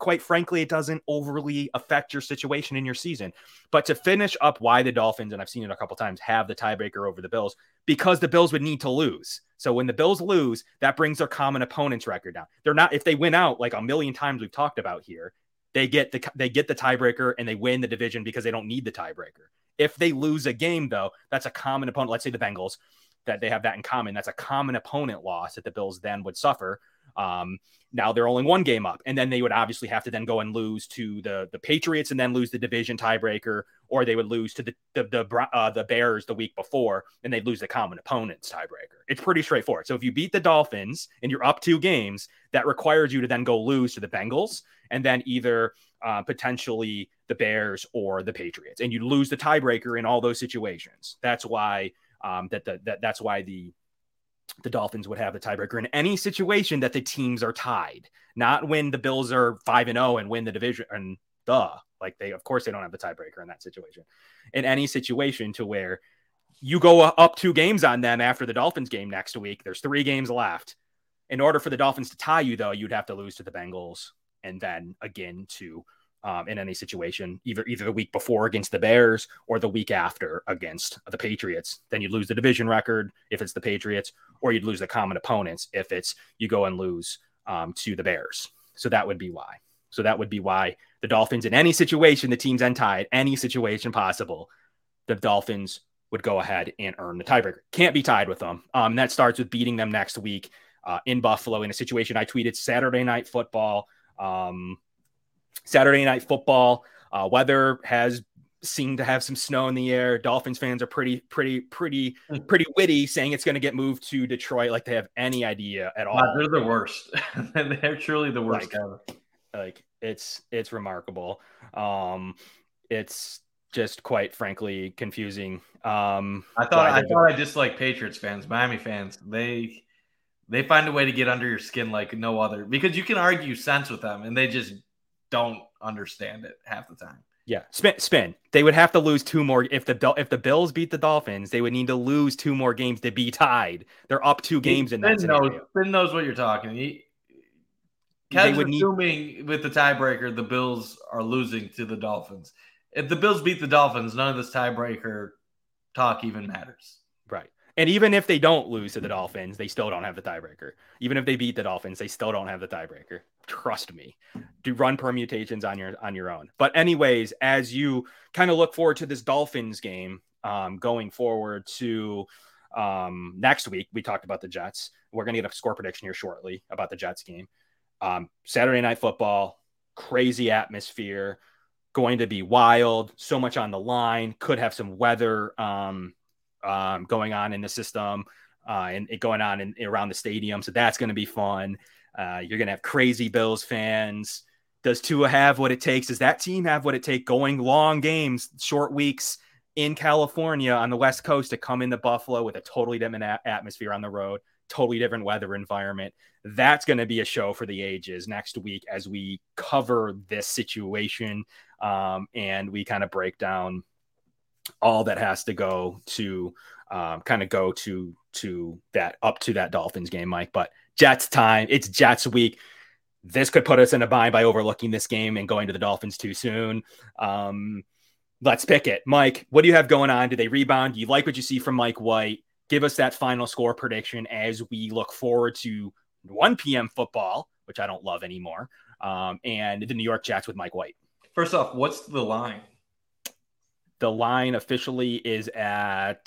quite frankly, it doesn't overly affect your situation in your season. But to finish up why the Dolphins, and I've seen it a couple times, have the tiebreaker over the Bills, because the Bills would need to lose. So when the Bills lose, that brings their common opponents record down. They're not if they win out like a million times we've talked about here, they get the they get the tiebreaker and they win the division because they don't need the tiebreaker. If they lose a game though, that's a common opponent. Let's say the Bengals that they have that in common. That's a common opponent loss that the Bills then would suffer. Um, now they're only one game up, and then they would obviously have to then go and lose to the the Patriots, and then lose the division tiebreaker, or they would lose to the the the, uh, the Bears the week before, and they'd lose the common opponents tiebreaker. It's pretty straightforward. So if you beat the Dolphins and you're up two games, that requires you to then go lose to the Bengals, and then either uh, potentially the Bears or the Patriots, and you lose the tiebreaker in all those situations. That's why um, that the that that's why the the Dolphins would have the tiebreaker in any situation that the teams are tied, not when the Bills are 5 and 0 and win the division and duh, like they of course they don't have the tiebreaker in that situation. In any situation to where you go up two games on them after the Dolphins game next week, there's 3 games left. In order for the Dolphins to tie you though, you'd have to lose to the Bengals and then again to um, in any situation, either either the week before against the Bears or the week after against the Patriots. Then you'd lose the division record if it's the Patriots, or you'd lose the common opponents if it's you go and lose um, to the Bears. So that would be why. So that would be why the Dolphins, in any situation, the team's untied, any situation possible, the Dolphins would go ahead and earn the tiebreaker. Can't be tied with them. Um, that starts with beating them next week uh, in Buffalo in a situation I tweeted Saturday night football. Um, Saturday night football. Uh, weather has seemed to have some snow in the air. Dolphins fans are pretty, pretty, pretty, hmm. pretty witty, saying it's going to get moved to Detroit, like they have any idea at all. they're the worst. they're truly the worst. Like, like, it's it's remarkable. Um, it's just quite frankly confusing. Um, I thought I thought I dislike Patriots fans, Miami fans. They they find a way to get under your skin like no other because you can argue sense with them and they just don't understand it half the time. Yeah, spin, spin. They would have to lose two more if the if the Bills beat the Dolphins. They would need to lose two more games to be tied. They're up two games in that. Knows, ben knows what you're talking. He, Kev's assuming need... with the tiebreaker, the Bills are losing to the Dolphins. If the Bills beat the Dolphins, none of this tiebreaker talk even matters. Right. And even if they don't lose to the Dolphins, they still don't have the tiebreaker. Even if they beat the Dolphins, they still don't have the tiebreaker. Trust me. Do run permutations on your on your own. But anyways, as you kind of look forward to this Dolphins game, um, going forward to um, next week. We talked about the Jets. We're going to get a score prediction here shortly about the Jets game. Um, Saturday night football, crazy atmosphere, going to be wild. So much on the line. Could have some weather um, um, going on in the system uh, and it going on in, around the stadium. So that's going to be fun. Uh, you're going to have crazy Bills fans. Does Tua have what it takes? Does that team have what it takes going long games, short weeks in California on the West Coast to come into Buffalo with a totally different a- atmosphere on the road, totally different weather environment? That's going to be a show for the ages next week as we cover this situation um, and we kind of break down all that has to go to um, kind of go to to that up to that Dolphins game, Mike. But Jets time, it's Jets week. This could put us in a bind by overlooking this game and going to the Dolphins too soon. Um, let's pick it, Mike. What do you have going on? Do they rebound? Do you like what you see from Mike White? Give us that final score prediction as we look forward to 1 p.m. football, which I don't love anymore, um, and the New York Jets with Mike White. First off, what's the line? The line officially is at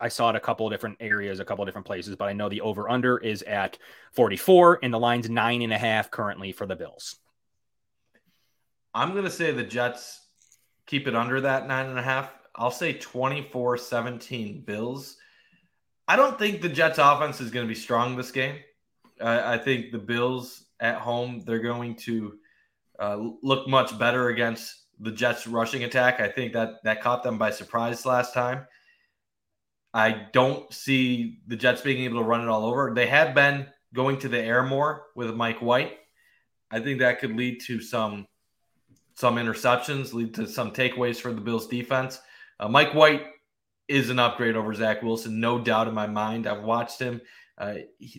i saw it a couple different areas a couple different places but i know the over under is at 44 and the line's nine and a half currently for the bills. I'm going to say the jets keep it under that nine and a half. I'll say 24 17 bills. I don't think the jets offense is going to be strong this game. I, I think the bills at home they're going to uh, look much better against the Jets rushing attack. I think that that caught them by surprise last time. I don't see the Jets being able to run it all over. They have been going to the air more with Mike White. I think that could lead to some some interceptions, lead to some takeaways for the Bills defense. Uh, Mike White is an upgrade over Zach Wilson, no doubt in my mind. I've watched him. Uh,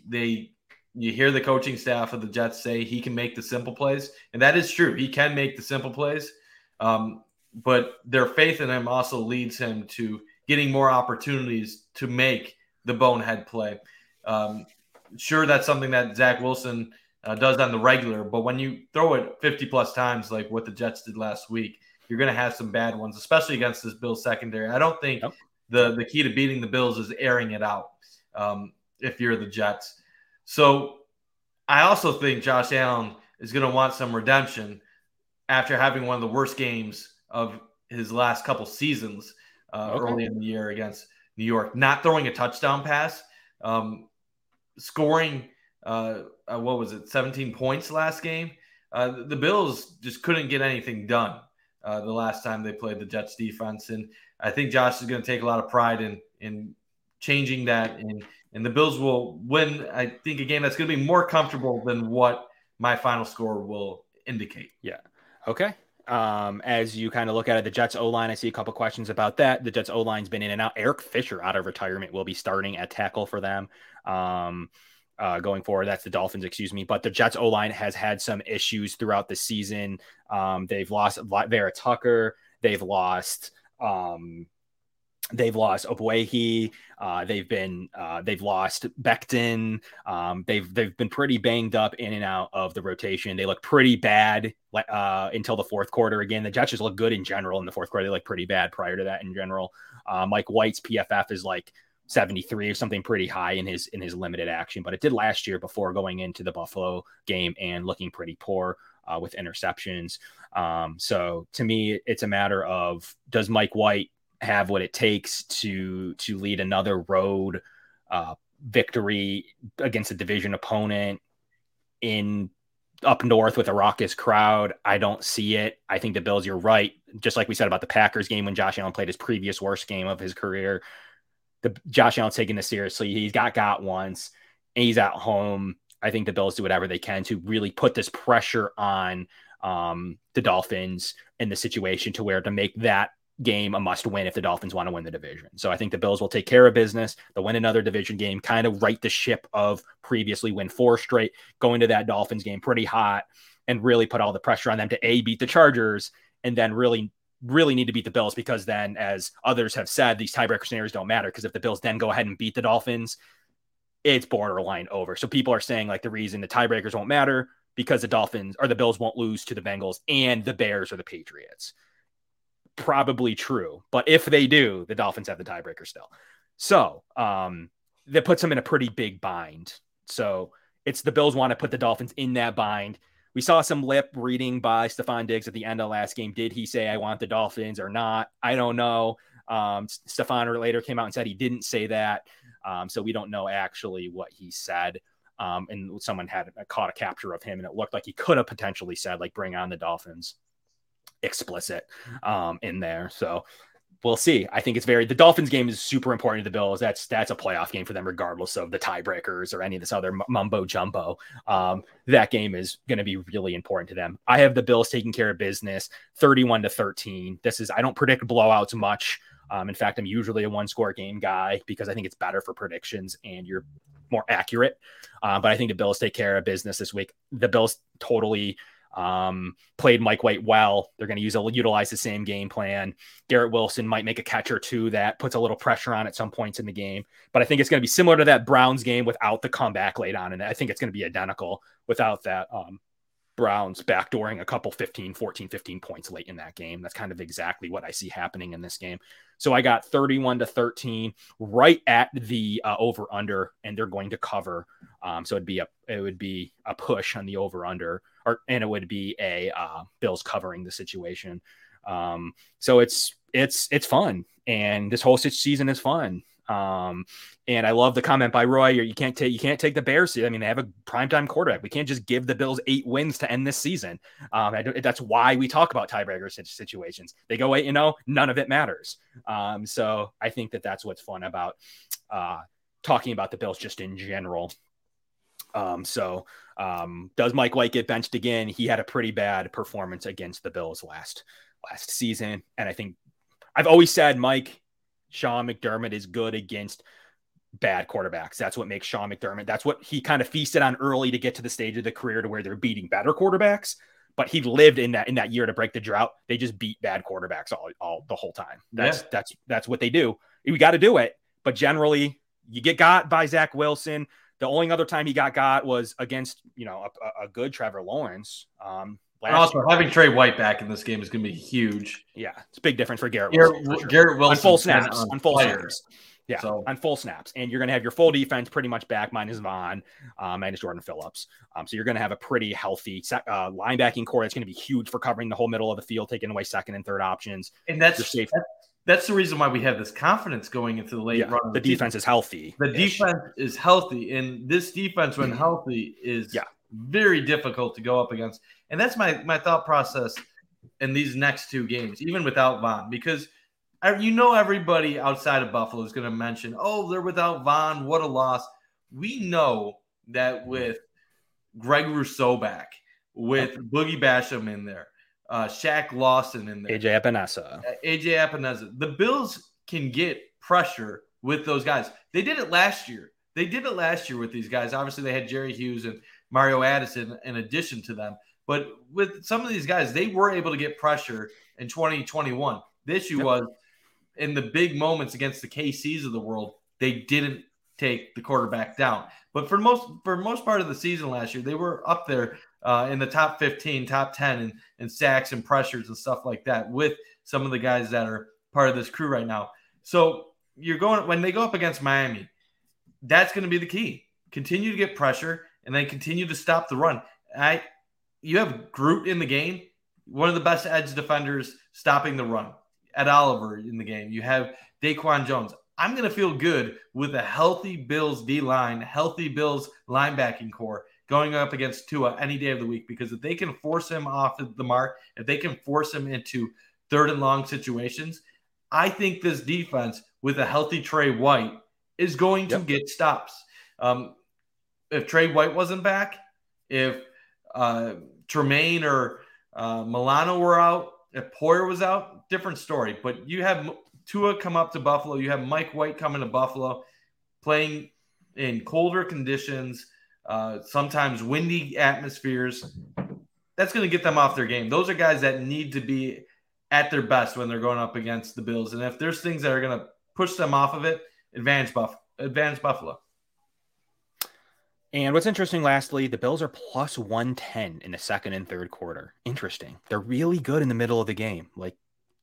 they you hear the coaching staff of the Jets say he can make the simple plays, and that is true. He can make the simple plays. Um, but their faith in him also leads him to getting more opportunities to make the bonehead play. Um, sure, that's something that Zach Wilson uh, does on the regular, but when you throw it 50 plus times, like what the Jets did last week, you're going to have some bad ones, especially against this Bills secondary. I don't think the, the key to beating the Bills is airing it out um, if you're the Jets. So I also think Josh Allen is going to want some redemption after having one of the worst games of his last couple seasons uh, okay. early in the year against New York, not throwing a touchdown pass, um, scoring uh, uh, what was it, 17 points last game. Uh, the Bills just couldn't get anything done uh, the last time they played the Jets defense, and I think Josh is going to take a lot of pride in in changing that, and and the Bills will win. I think a game that's going to be more comfortable than what my final score will indicate. Yeah. Okay. Um, as you kind of look at it, the Jets O line, I see a couple questions about that. The Jets O line's been in and out. Eric Fisher out of retirement will be starting at tackle for them. Um, uh, going forward. That's the Dolphins, excuse me. But the Jets O line has had some issues throughout the season. Um, they've lost Vera Tucker. They've lost um, They've lost Ogbuehi. Uh, they've been uh, they've lost Becton. Um, they've they've been pretty banged up in and out of the rotation. They look pretty bad uh, until the fourth quarter. Again, the Jets just look good in general in the fourth quarter. They look pretty bad prior to that in general. Uh, Mike White's PFF is like 73 or something pretty high in his in his limited action, but it did last year before going into the Buffalo game and looking pretty poor uh, with interceptions. Um, so to me, it's a matter of does Mike White have what it takes to to lead another road uh, victory against a division opponent in up north with a raucous crowd. I don't see it. I think the Bills, you're right. Just like we said about the Packers game when Josh Allen played his previous worst game of his career. The Josh Allen's taking this seriously. He's got got once and he's at home. I think the Bills do whatever they can to really put this pressure on um, the Dolphins in the situation to where to make that game a must win if the Dolphins want to win the division. So I think the Bills will take care of business. They'll win another division game, kind of right the ship of previously win four straight, go into that Dolphins game pretty hot and really put all the pressure on them to A, beat the Chargers, and then really, really need to beat the Bills because then, as others have said, these tiebreaker scenarios don't matter because if the Bills then go ahead and beat the Dolphins, it's borderline over. So people are saying like the reason the tiebreakers won't matter because the Dolphins or the Bills won't lose to the Bengals and the Bears or the Patriots probably true. But if they do, the Dolphins have the tiebreaker still. So um, that puts them in a pretty big bind. So it's the Bills want to put the Dolphins in that bind. We saw some lip reading by Stefon Diggs at the end of last game. Did he say, I want the Dolphins or not? I don't know. Um, Stefon later came out and said he didn't say that. Um, so we don't know actually what he said. Um, and someone had caught a capture of him, and it looked like he could have potentially said, like, bring on the Dolphins explicit um, in there. So we'll see. I think it's very the Dolphins game is super important to the Bills. That's that's a playoff game for them, regardless of the tiebreakers or any of this other mumbo jumbo. Um, that game is going to be really important to them. I have the Bills taking care of business, thirty-one to thirteen. This is I don't predict blowouts much. Um, in fact, I'm usually a one-score game guy because I think it's better for predictions and you're more accurate. Uh, but I think the Bills take care of business this week. The Bills totally um, played Mike White well. They're going to use a, utilize the same game plan. Garrett Wilson might make a catch or two that puts a little pressure on at some points in the game. But I think it's going to be similar to that Browns game without the comeback late on. And I think it's going to be identical without that um, Browns backdooring a couple 15, 14, 15 points late in that game. That's kind of exactly what I see happening in this game. So I got 31 to 13 right at the uh, over under, and they're going to cover. Um, so it'd be a it would be a push on the over under, or and it would be a uh, Bills covering the situation. Um, so it's it's it's fun, and this whole season is fun. Um, and I love the comment by Roy. You can't take you can't take the Bears. I mean, they have a primetime quarterback. We can't just give the Bills eight wins to end this season. Um, that's why we talk about tiebreaker situations. They go eight, you know, none of it matters. Um, so I think that that's what's fun about uh, talking about the Bills just in general. Um, so um, does Mike White get benched again? He had a pretty bad performance against the Bills last last season, and I think I've always said Mike Sean McDermott is good against bad quarterbacks. That's what makes Sean McDermott. That's what he kind of feasted on early to get to the stage of the career to where they're beating better quarterbacks. But he lived in that in that year to break the drought. They just beat bad quarterbacks all, all the whole time. That's yeah. that's that's what they do. We got to do it. But generally, you get got by Zach Wilson. The only other time he got got was against you know a, a good Trevor Lawrence. Um, also, year. having Tre White back in this game is going to be huge. Yeah, it's a big difference for Garrett. Garrett Wilson, sure. Garrett Wilson on full snaps. On, on full fire. snaps. Yeah, so. on full snaps, and you're going to have your full defense pretty much back, minus Von, um, minus Jordan Phillips. Um, so you're going to have a pretty healthy uh, linebacking corps that's going to be huge for covering the whole middle of the field, taking away second and third options. And that's that's, that's the reason why we have this confidence going into the late yeah, run. the, the defense season. is healthy. The defense is healthy, and this defense, when healthy, is yeah. very difficult to go up against. And that's my my thought process in these next two games, even without Von, because you know everybody outside of Buffalo is going to mention, oh, they're without Von, what a loss. We know that with Greg Rousseau back, with Boogie Basham in there, uh, Shaq Lawson in there, AJ Epenesa, uh, AJ Epenesa, the Bills can get pressure with those guys. They did it last year. They did it last year with these guys. Obviously, they had Jerry Hughes and Mario Addison in addition to them. But with some of these guys, they were able to get pressure in 2021. The issue yep. was in the big moments against the KCs of the world, they didn't take the quarterback down. But for most for most part of the season last year, they were up there uh, in the top 15, top 10 in, in sacks and pressures and stuff like that with some of the guys that are part of this crew right now. So you're going when they go up against Miami, that's going to be the key. Continue to get pressure and then continue to stop the run. I you have Groot in the game, one of the best edge defenders stopping the run. Ed Oliver in the game. You have Daquan Jones. I'm going to feel good with a healthy Bills D line, healthy Bills linebacking corps going up against Tua any day of the week because if they can force him off the mark, if they can force him into third and long situations, I think this defense with a healthy Tre White is going to yep. get stops. Um, if Tre White wasn't back, if uh, Tremaine or uh, Milano were out, if Poyer was out, different story. But you have Tua come up to Buffalo. You have Mike White coming to Buffalo, playing in colder conditions, uh, sometimes windy atmospheres. That's going to get them off their game. Those are guys that need to be at their best when they're going up against the Bills. And if there's things that are going to push them off of it, advantage Buff, advantage Buffalo. And what's interesting, lastly, the Bills are plus 110 in the second and third quarter. Interesting. They're really good in the middle of the game. Like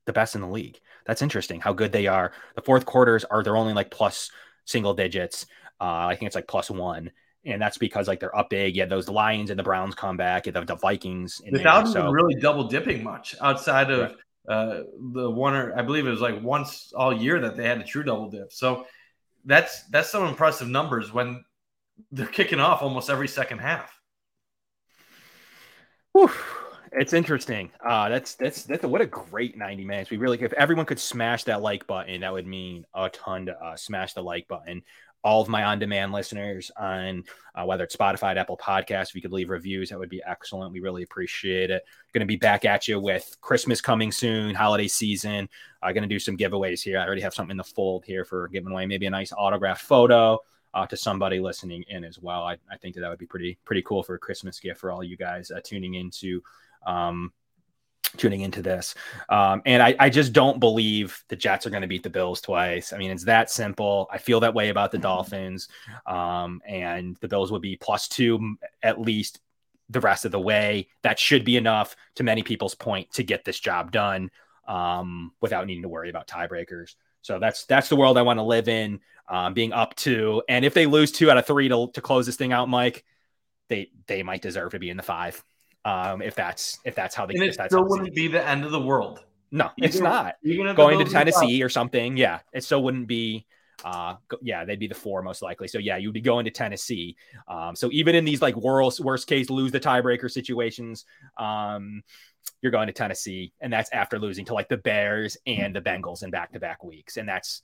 the best in the league. That's interesting how good they are. The fourth quarters are they're only like plus single digits. Uh, I think it's like plus one. And that's because like they're up big. Yeah, those Lions and the Browns come back. You have the Vikings without there, so. really double dipping much outside of yeah. uh, the one or I believe it was like once all year that they had a true double dip. So that's that's some impressive numbers when they're kicking off almost every second half. Whew. It's interesting. Uh, that's that's that's what a great 90 minutes. We really, if everyone could smash that like button, that would mean a ton to uh, smash the like button. All of my on-demand listeners on uh, whether it's Spotify, Apple Podcasts, if you could leave reviews, that would be excellent. We really appreciate it. Going to be back at you with Christmas coming soon, holiday season. I'm uh, going to do some giveaways here. I already have something in the fold here for giving away maybe a nice autographed photo. Uh, to somebody listening in as well. I, I, think that that would be pretty pretty cool for a Christmas gift for all you guys uh, tuning into um, tuning into this. Um, and I, I, just don't believe the Jets are going to beat the Bills twice. I mean, it's that simple. I feel that way about the Dolphins. Um, and the Bills would be plus two at least the rest of the way. That should be enough, to many people's point, to get this job done um, without needing to worry about tiebreakers. So that's that's the world I want to live in, um, being up two. And if they lose two out of three to, to close this thing out, Mike, they they might deserve to be in the five um, if that's if that's how they. And it still wouldn't be the end of the world. No, even, it's not. Going to Tennessee or something, yeah, it still wouldn't be. Uh, yeah, they'd be the four most likely. So yeah, you'd be going to Tennessee. Um, so even in these like worst worst case lose the tiebreaker situations, um, you're going to Tennessee, and that's after losing to like the Bears and the Bengals in back to back weeks, and that's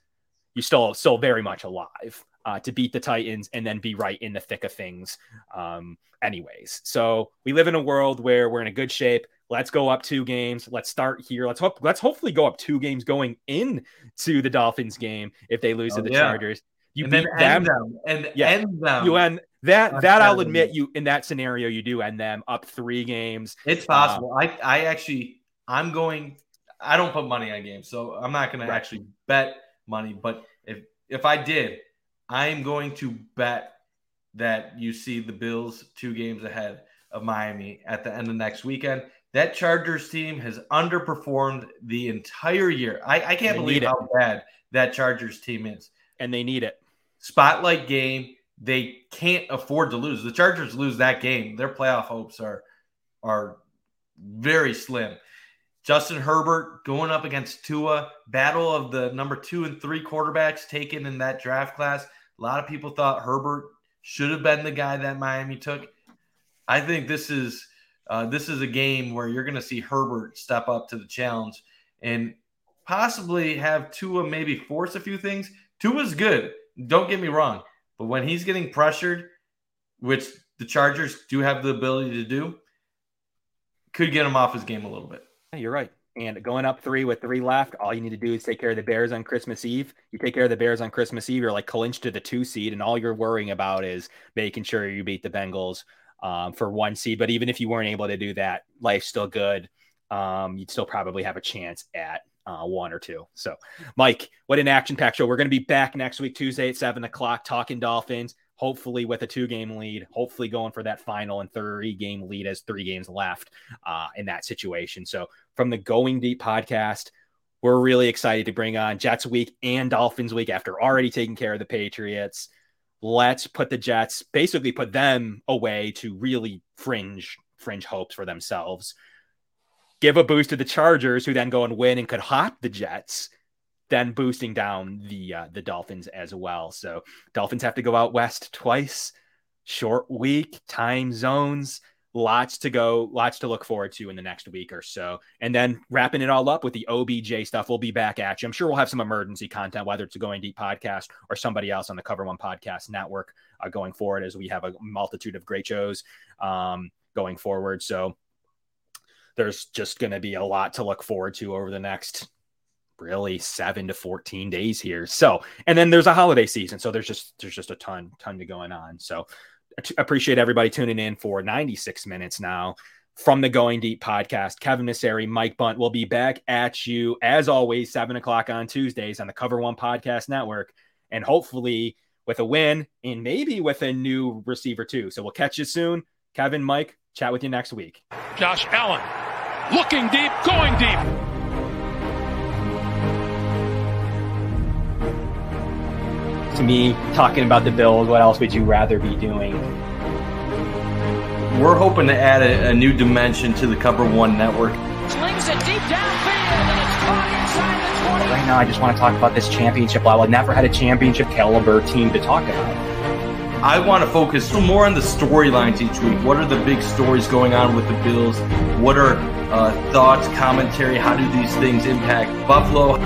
you still still very much alive uh, to beat the Titans and then be right in the thick of things, um, anyways. So we live in a world where we're in a good shape. Let's go up two games. Let's start here. Let's hope. Let's hopefully go up two games going in to the Dolphins game if they lose oh, to the yeah. Chargers. You and beat them, them, and yeah, end them. You end that. that I'll admit you in that scenario you do end them up three games. It's possible. Um, I I actually I'm going. I don't put money on games, so I'm not going right. to actually bet money. But if if I did, I'm going to bet that you see the Bills two games ahead of Miami at the end of next weekend. That Chargers team has underperformed the entire year. I, I can't they believe how bad that Chargers team is. And they need it. Spotlight game. They can't afford to lose. The Chargers lose that game. Their playoff hopes are are very slim. Justin Herbert going up against Tua, battle of the number two and three quarterbacks taken in that draft class. A lot of people thought Herbert should have been the guy that Miami took. I think this is uh, this is a game where you're going to see Herbert step up to the challenge and possibly have Tua maybe force a few things. Tua's good, don't get me wrong, but when he's getting pressured, which the Chargers do have the ability to do, could get him off his game a little bit. You're right. And going up three with three left, all you need to do is take care of the Bears on Christmas Eve. You take care of the Bears on Christmas Eve, you're like clinched to the two seed, and all you're worrying about is making sure you beat the Bengals um, for one seed. But even if you weren't able to do that, life's still good. Um, you'd still probably have a chance at uh, one or two. So, Mike, what an action packed show. We're going to be back next week, Tuesday at seven o'clock, talking Dolphins hopefully with a two game lead, hopefully going for that final and three game lead as three games left uh, in that situation. So, from the Going Deep podcast, we're really excited to bring on Jets week and Dolphins week after already taking care of the Patriots. Let's put the Jets, basically put them away to really fringe, fringe hopes for themselves. Give a boost to the Chargers, who then go and win and could hop the Jets then boosting down the uh, the Dolphins as well. So Dolphins have to go out west twice. Short week, time zones, lots to go, lots to look forward to in the next week or so. And then wrapping it all up with the OBJ stuff, we'll be back at you. I'm sure we'll have some emergency content, whether it's a Going Deep podcast or somebody else on the Cover One Podcast Network uh, going forward, as we have a multitude of great shows um, going forward. So there's just going to be a lot to look forward to over the next really seven to 14 days here. So, and then there's a holiday season. So there's just, there's just a ton, ton to going on. So appreciate everybody tuning in for 96 minutes now from the Going Deep podcast. Kevin Misseri, Mike Bunt will be back at you as always, seven o'clock on Tuesdays on the Cover One Podcast Network, and hopefully with a win and maybe with a new receiver too. So we'll catch you soon. Kevin, Mike, chat with you next week. Josh Allen looking deep, going deep. To me, talking about the Bills, what else would you rather be doing? We're hoping to add a, a new dimension to the Cover One network. Slings it deep downfield, and it's caught inside the 20. Right now, I just want to talk about this championship level. I've never had a championship caliber team to talk about. I want to focus more on the storylines each week. What are the big stories going on with the Bills? What are uh, thoughts, commentary? How do these things impact Buffalo?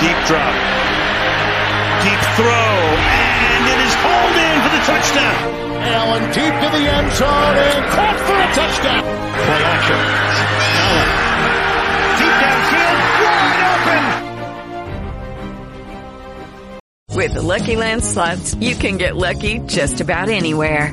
Deep drop. Deep throw. And it is hauled in for the touchdown. Allen deep to the end zone and caught for a touchdown. Play action. Allen. Deep downfield. Wide open. With the Lucky Land slots, you can get lucky just about anywhere.